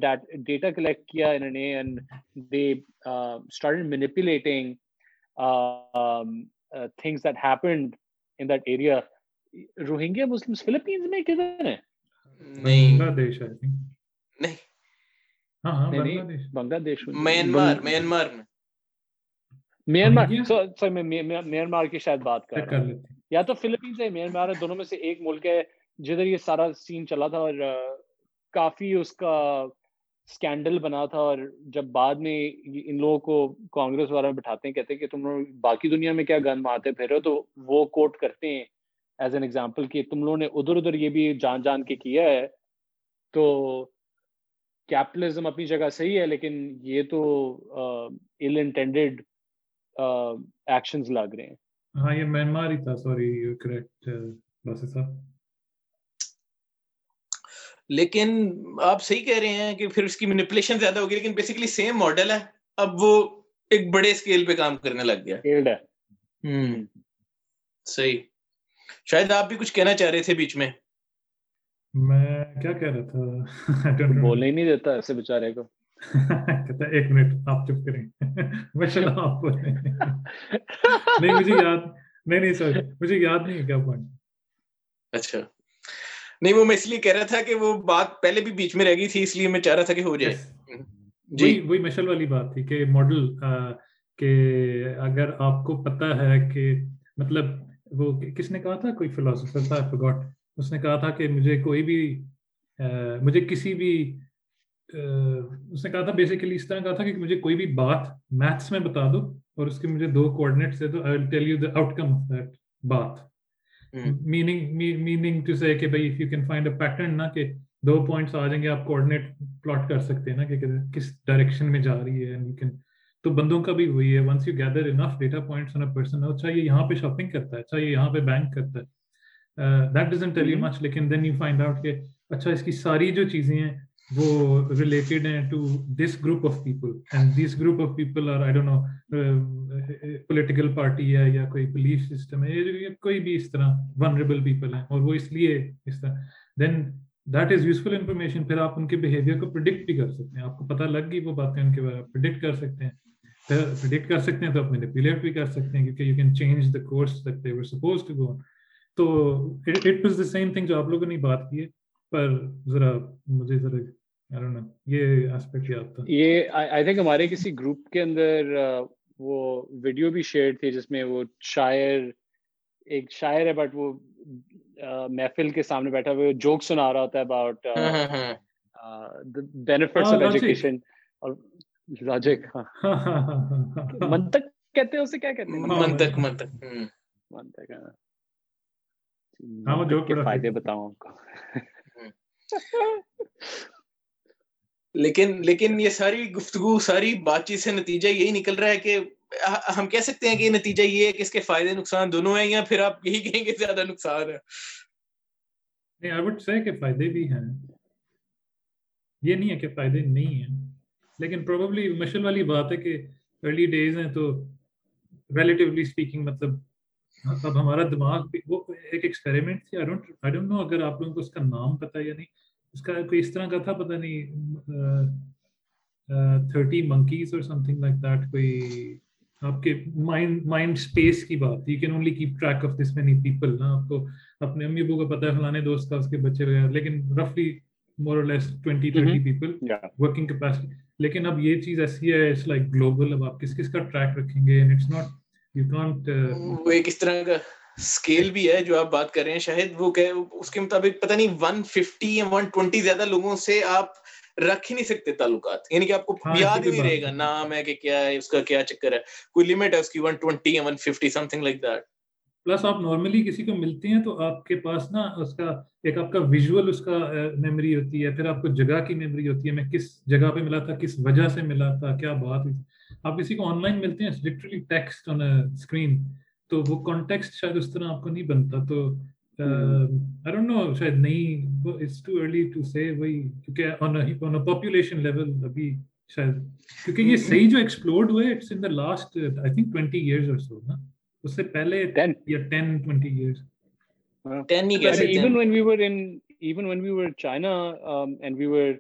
ڈیٹا کلیکٹ کیا انہوں نے and they start manipulating things that happened in that area Rohingya Muslim Philippines میں کدھر ہیں؟ نہیں۔ بنگلہ دیش ہے۔ نہیں۔ ہاں ہاں بنگلہ دیش۔ میانمار میانمار میں۔ میانمار سو میں میانمار کی شاید بات کر رہا ہوں۔ یا تو فلپینز ہے میانمار ہے دونوں میں سے ایک ملک ہے جدھر یہ سارا سین چلا تھا اور کافی اس کا اسکینڈل بنا تھا اور جب بعد میں ان لوگوں کو کانگریس والے بٹھاتے ہیں کہتے ہیں کہ تم باقی دنیا میں کیا گن مارتے پھر تو وہ کوٹ کرتے ہیں۔ ایز این ایگزامپل کہ تم لوگوں نے ادھر ادھر یہ بھی جان جان کے کیا ہے تو کیپٹلزم اپنی جگہ صحیح ہے لیکن یہ تو ال انٹینڈیڈ ایکشنز لگ رہے ہیں۔ ہاں یہ میانمار ہی تھا سوری کریکٹ بس صاحب۔ لیکن آپ صحیح کہہ رہے ہیں کہ پھر اس کی مینیپولیشن زیادہ ہوگی لیکن بیسیکلی سیم ماڈل ہے۔ اب وہ ایک بڑے اسکیل پہ کام کرنے لگ گیا۔ صحیح۔ شاید آپ بھی کچھ کہنا چاہ رہے تھے بیچ میں۔ میں کیا کہہ رہا تھا؟ بولنے ہی نہیں دیتا ایسے بےچارے کو۔ کہتا ایک منٹ آپ چپ کریں۔ اللہ آپ بولیں نہیں مجھے یاد نہیں نہیں سر مجھے یاد نہیں ہے کیا پوائنٹ اچھا۔ نہیں وہ میں اس لیے کہہ رہا تھا کہ وہ بات پہلے بھی بیچ میں رہ گئی تھی اس لیے میں چاہ رہا تھا کہ ہو جائے۔ جی۔ وہی مشل والی بات تھی کہ ماڈل کہ اگر آپ کو پتا ہے کہ مطلب وہ کس نے کہا تھا؟ کوئی فلاسفر تھا فگاٹ اس نے کہا تھا کہ مجھے کوئی بھی مجھے کسی بھی اس نے کہا تھا بیسیکلی اس طرح کہا تھا کہ مجھے کوئی بھی بات میتھس میں بتا دو اور اس کے مجھے دو کوآڈینیٹس دے دو. I will tell you the outcome of that بات میننگ میننگ ٹو سے کہ بھائی if you can find a pattern نا کہ دو پوائنٹس آ جائیں گے آپ کوآڈینیٹ پلاٹ کر سکتے ہیں نا کہ کس ڈائریکشن میں جا رہی ہے اینڈ یو کین تو بندوں کا بھی وہی ہے۔ Once you gather enough data points on a person اچھا یہ یہاں پہ شاپنگ کرتا ہے اچھا یہ یہاں پہ بینک کرتا ہے that doesn't tell you much لیکن دین یو فائنڈ آؤٹ کہ اچھا اس کی ساری جو چیزیں ہیں وہ ریلیٹڈ ہیں to this group of people and this group of people or I don't know political party ہے یا کوئی بلیف سسٹم ہے کوئی بھی اس طرح ونریبل پیپل ہیں اور وہ اس لیے اس طرح۔ Then that is useful information پھر آپ ان کے بہیویئر کو پرڈکٹ بھی کر سکتے ہیں. آپ کو پتہ لگ گئی وہ باتیں ان کے بارے میں پرڈکٹ کر سکتے ہیں. پھر پرڈکٹ کر سکتے ہیں تو آپ مینیپولیٹ بھی کر سکتے ہیں کیونکہ you can change the course that they were suppose to go تو it was the same thing جو آپ لوگوں نے بات کی ہے. پر ذرا مجھے ذرا یہ اسپیکٹ یاد تھا۔ یہ آئی تھنک ہمارے کسی گروپ کے اندر وہ ویڈیو بھی شیئر تھی جس میں وہ شاعر، ایک شاعر ہے بٹ وہ محفل کے سامنے بیٹھا ہوئے جوک سنا رہا ہوتا ہے اباؤٹ بینیفٹس آف ایجوکیشن اور لاجک منطق کہتے ہیں اسے کیا کہتے ہیں؟ منطق منطق منطق ہاں۔ وہ جوک کے فائدے بتاؤں آپ کو۔ لیکن لیکن یہ ساری گفتگو ساری بات چیت سے نتیجہ یہی نکل رہا ہے کہ ہم کہہ سکتے ہیں کہ نتیجہ یہ ہے کہ اس کے فائدے نقصان دونوں ہیں یا پھر آپ یہی کہیں گے زیادہ نقصان ہے؟ نہیں آئی وڈ سے کہ فائدے بھی ہیں۔ یہ نہیں ہے کہ فائدے نہیں ہیں، لیکن پروبیبلی مشل والی بات ہے کہ ارلی ڈیز ہیں تو ریلیٹیولی اسپیکنگ مطلب اب ہمارا دماغ بھی وہ ایک ایکسپیریمنٹ تھی۔ آئی ڈونٹ نو اگر آپ لوگوں کو اس کا نام پتہ یا نہیں۔ اس کا کوئی اس طرح کا تھا پتہ نہیں تھرٹی منکیز اور سم تھنگ لائک دیٹ کوئی آپ کے مائنڈ مائنڈ اسپیس کی بات. You can only keep track of this many people نا. آپ کو اپنے امی ابو کو پتہ ہے فلانے دوست کا اس کے بچے وغیرہ. لیکن رفلی more less twenty thirty people working capacity لیکن اب یہ چیز ایسی ہے اٹس لائک گلوبل اب آپ کس کس کا ٹریک رکھیں گے؟ اٹس ناٹ یو کانٹ وہ ایک اس طرح کا اسکیل بھی ہے جو آپ بات کر رہے ہیں. شاید وہ کہ اس کے مطابق پتہ نہیں ون ففٹی یا ون ٹوینٹی زیادہ لوگوں سے آپ رکھ ہی نہیں سکتے تعلقات۔ یعنی کہ آپ کو یاد ہی نہیں رہے گا نام ہے کہ کیا ہے اس کا کیا چکر ہے۔ کوئی لمٹ ہے اس کی ون ٹوینٹی یا one fifty something like that plus آپ نارملی کسی کو ملتے ہیں تو آپ کے پاس نا اس کا ایک آپ کا ویژول اس کا میموری ہوتی ہے پھر آپ کو جگہ کی میموری ہوتی ہے میں کس جگہ پہ ملا تھا کس وجہ سے ملا تھا کیا بات ہوئی آپ کسی کو آن لائن ملتے ہیں لٹرلی ٹیکسٹ آن اسکرین تو وہ کانٹیکسٹ شاید اس طرح آپ کو نہیں بنتا تو آئی ڈونٹ نو شاید نہیں اٹس ٹو ارلی ٹو سے وہی کیونکہ آن اے پاپولیشن لیول ابھی شاید کیونکہ یہ صحیح جو ایکسپلورڈ ہوئے it's in the last I think twenty years اور سو نا اس سے پہلے یا ten twenty years even when we were in even when we were China um, and we were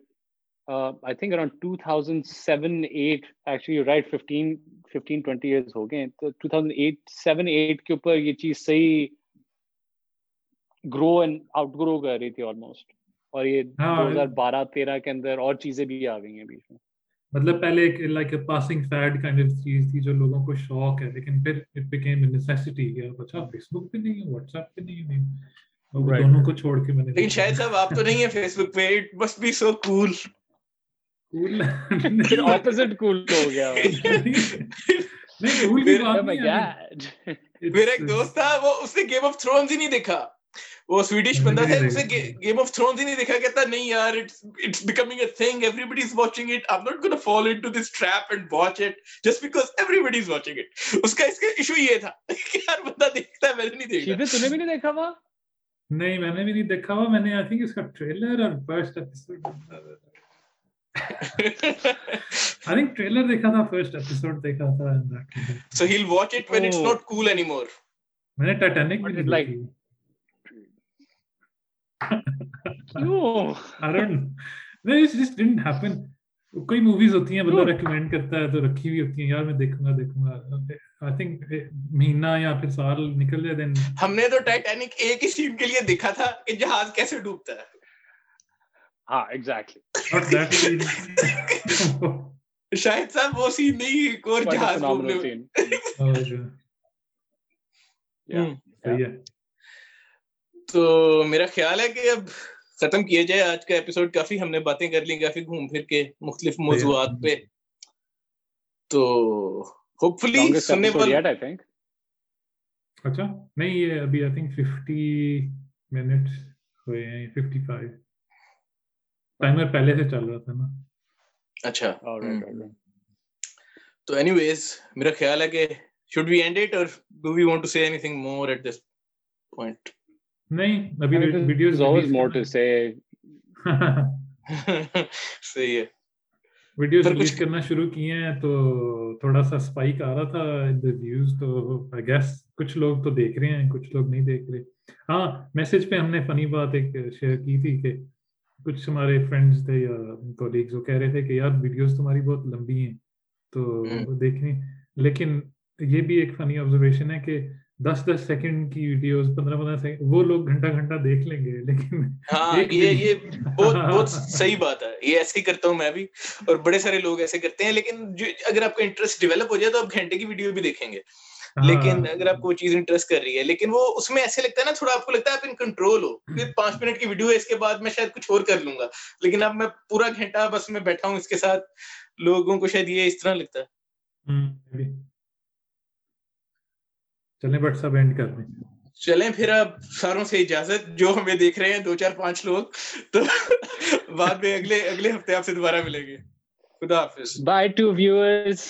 uh, I think around 2007 8 actually you're right 15 15 20 years ہو گئے تو 2008 7 8 کے اوپر یہ چیز صحیح گرو اینڈ آؤٹ گرو کر رہی تھی آلموسٹ اور یہ دو ہزار بارہ تیرہ کے اندر اور چیزیں بھی آ گئی ہیں بیچ میں۔ مطلب پہلے ایک like a passing fad kind of چیز تھی جو لوگوں کو شوق ہے لیکن پھر اٹ بیکیم اے نیسیسٹی کہ اچھا فیس بک پہ نہیں ہے واٹس ایپ پہ نہیں ہے۔ دونوں کو چھوڑ کے میں نے لیکن شاید صاحب آپ تو نہیں ہیں فیس بک پہ it must be so cool cool پھر اپوزٹ کول ہو گیا۔ [laughs] نہیں کول کی بات نہیں میرا ایک دوست تھا وہ اس نے گیم آف تھرونز ہی نہیں دیکھا۔ وہ سویڈش بندہ تھا اسے گیم آف تھرونز ہی نہیں دیکھا کہتا نہیں یار it's becoming a thing everybody is watching it I am not gonna fall into this trap and watch it just because everybody is watching it اس کا اس کا ایشو یہ تھا [laughs] کہ یار بندہ دیکھتا ہے میں نے نہیں دیکھا۔ تو نے بھی نہیں دیکھا ہوا نہیں میں نے بھی نہیں دیکھا ہوا میں نے آئی تھنک اس کا ٹریلر اور first episode I think trailer دیکھا تھا first episode دیکھا تھا۔ So he'll watch it when oh. it's not cool anymore میں نے ٹائٹینک بھی like کیوں؟ It just didn't happen. کوئی موویز ہوتی ہیں بندہ ریکمینڈ کرتا ہے تو رکھی ہوئی ہوتی ہیں یار میں دیکھوں گا دیکھوں گا۔ آئی تھنک مہینہ یا پھر سال نکل جائے دین ہم نے تو ٹائٹینک ایک ہی سین کے لیے دیکھا تھا کہ جہاز کیسے ڈوبتا ہے۔ ہاں ایگزیکٹلی شاید صاحب وہ سین نہیں ایک اور جہاز ڈوبنے تو میرا خیال ہے کہ اب ختم کیا جائے۔ آج کا ایپیسوڈ کافی ہم نے باتیں کر لی کافی گھوم پھر کے مختلف موضوعات پہ۔ تو ہوپ فلی سننے والے اچھا نہیں یہ ابھی آئی تھنک ففٹی منٹ ہوئے ہیں ففٹی فائیو ٹائمر پہلے سے چل رہا تھا نا۔ اچھا۔ تو اینی ویز میرا خیال ہے کہ شوڈ وی اینڈ اٹ اور do we want to say anything more at this point نہیں ابھی videos always more to say. [laughs] صحیح ہے۔ ویڈیوز ریلیز کرنا شروع کیے ہیں تو تھوڑا سا آ رہا تھا ویوز تو آئی گیس کچھ لوگ تو دیکھ رہے ہیں کچھ لوگ نہیں دیکھ رہے۔ ہاں میسج پہ ہم نے فنی بات ایک شیئر کی تھی کہ کچھ ہمارے فرینڈس تھے یا کولیگز وہ کہہ رہے تھے کہ یار ویڈیوز تمہاری بہت لمبی ہیں تو دیکھیں۔ لیکن یہ بھی ایک فنی آبزرویشن ہے کہ دس دس سیکنڈ کی ویڈیوز پندرہ پندرہ سیکنڈ وہ لوگ گھنٹہ گھنٹہ دیکھ لیں گے لیکن ہاں یہ یہ بہت [laughs] بہت صحیح بات ہے۔ یہ ایسے ہی کرتا ہوں میں بھی اور بڑے سارے لوگ ایسے کرتے ہیں لیکن اگر آپ کا انٹرسٹ ڈیولپ ہو جائے تو آپ گھنٹے کی ویڈیو بھی دیکھیں گے۔ لیکن اگر آپ کو وہ چیز انٹرسٹ کر رہی ہے لیکن وہ اس میں ایسے لگتا ہے نا تھوڑا آپ کو لگتا ہے آپ ان کنٹرول ہو۔ پھر پانچ منٹ کی ویڈیو ہے اس کے بعد میں شاید کچھ اور کر لوں گا۔ لیکن اب میں پورا گھنٹہ بس میں بیٹھا ہوں اس کے ساتھ لوگوں کو شاید یہ اس طرح لگتا ہے۔ چلیں بٹ سب اینڈ کر دیں۔ چلیں پھر اب ساروں سے اجازت جو ہمیں دیکھ رہے ہیں دو چار پانچ لوگ تو بعد میں اگلے اگلے ہفتے آپ سے دوبارہ ملیں گے۔ خدا حافظ۔ Bye to viewers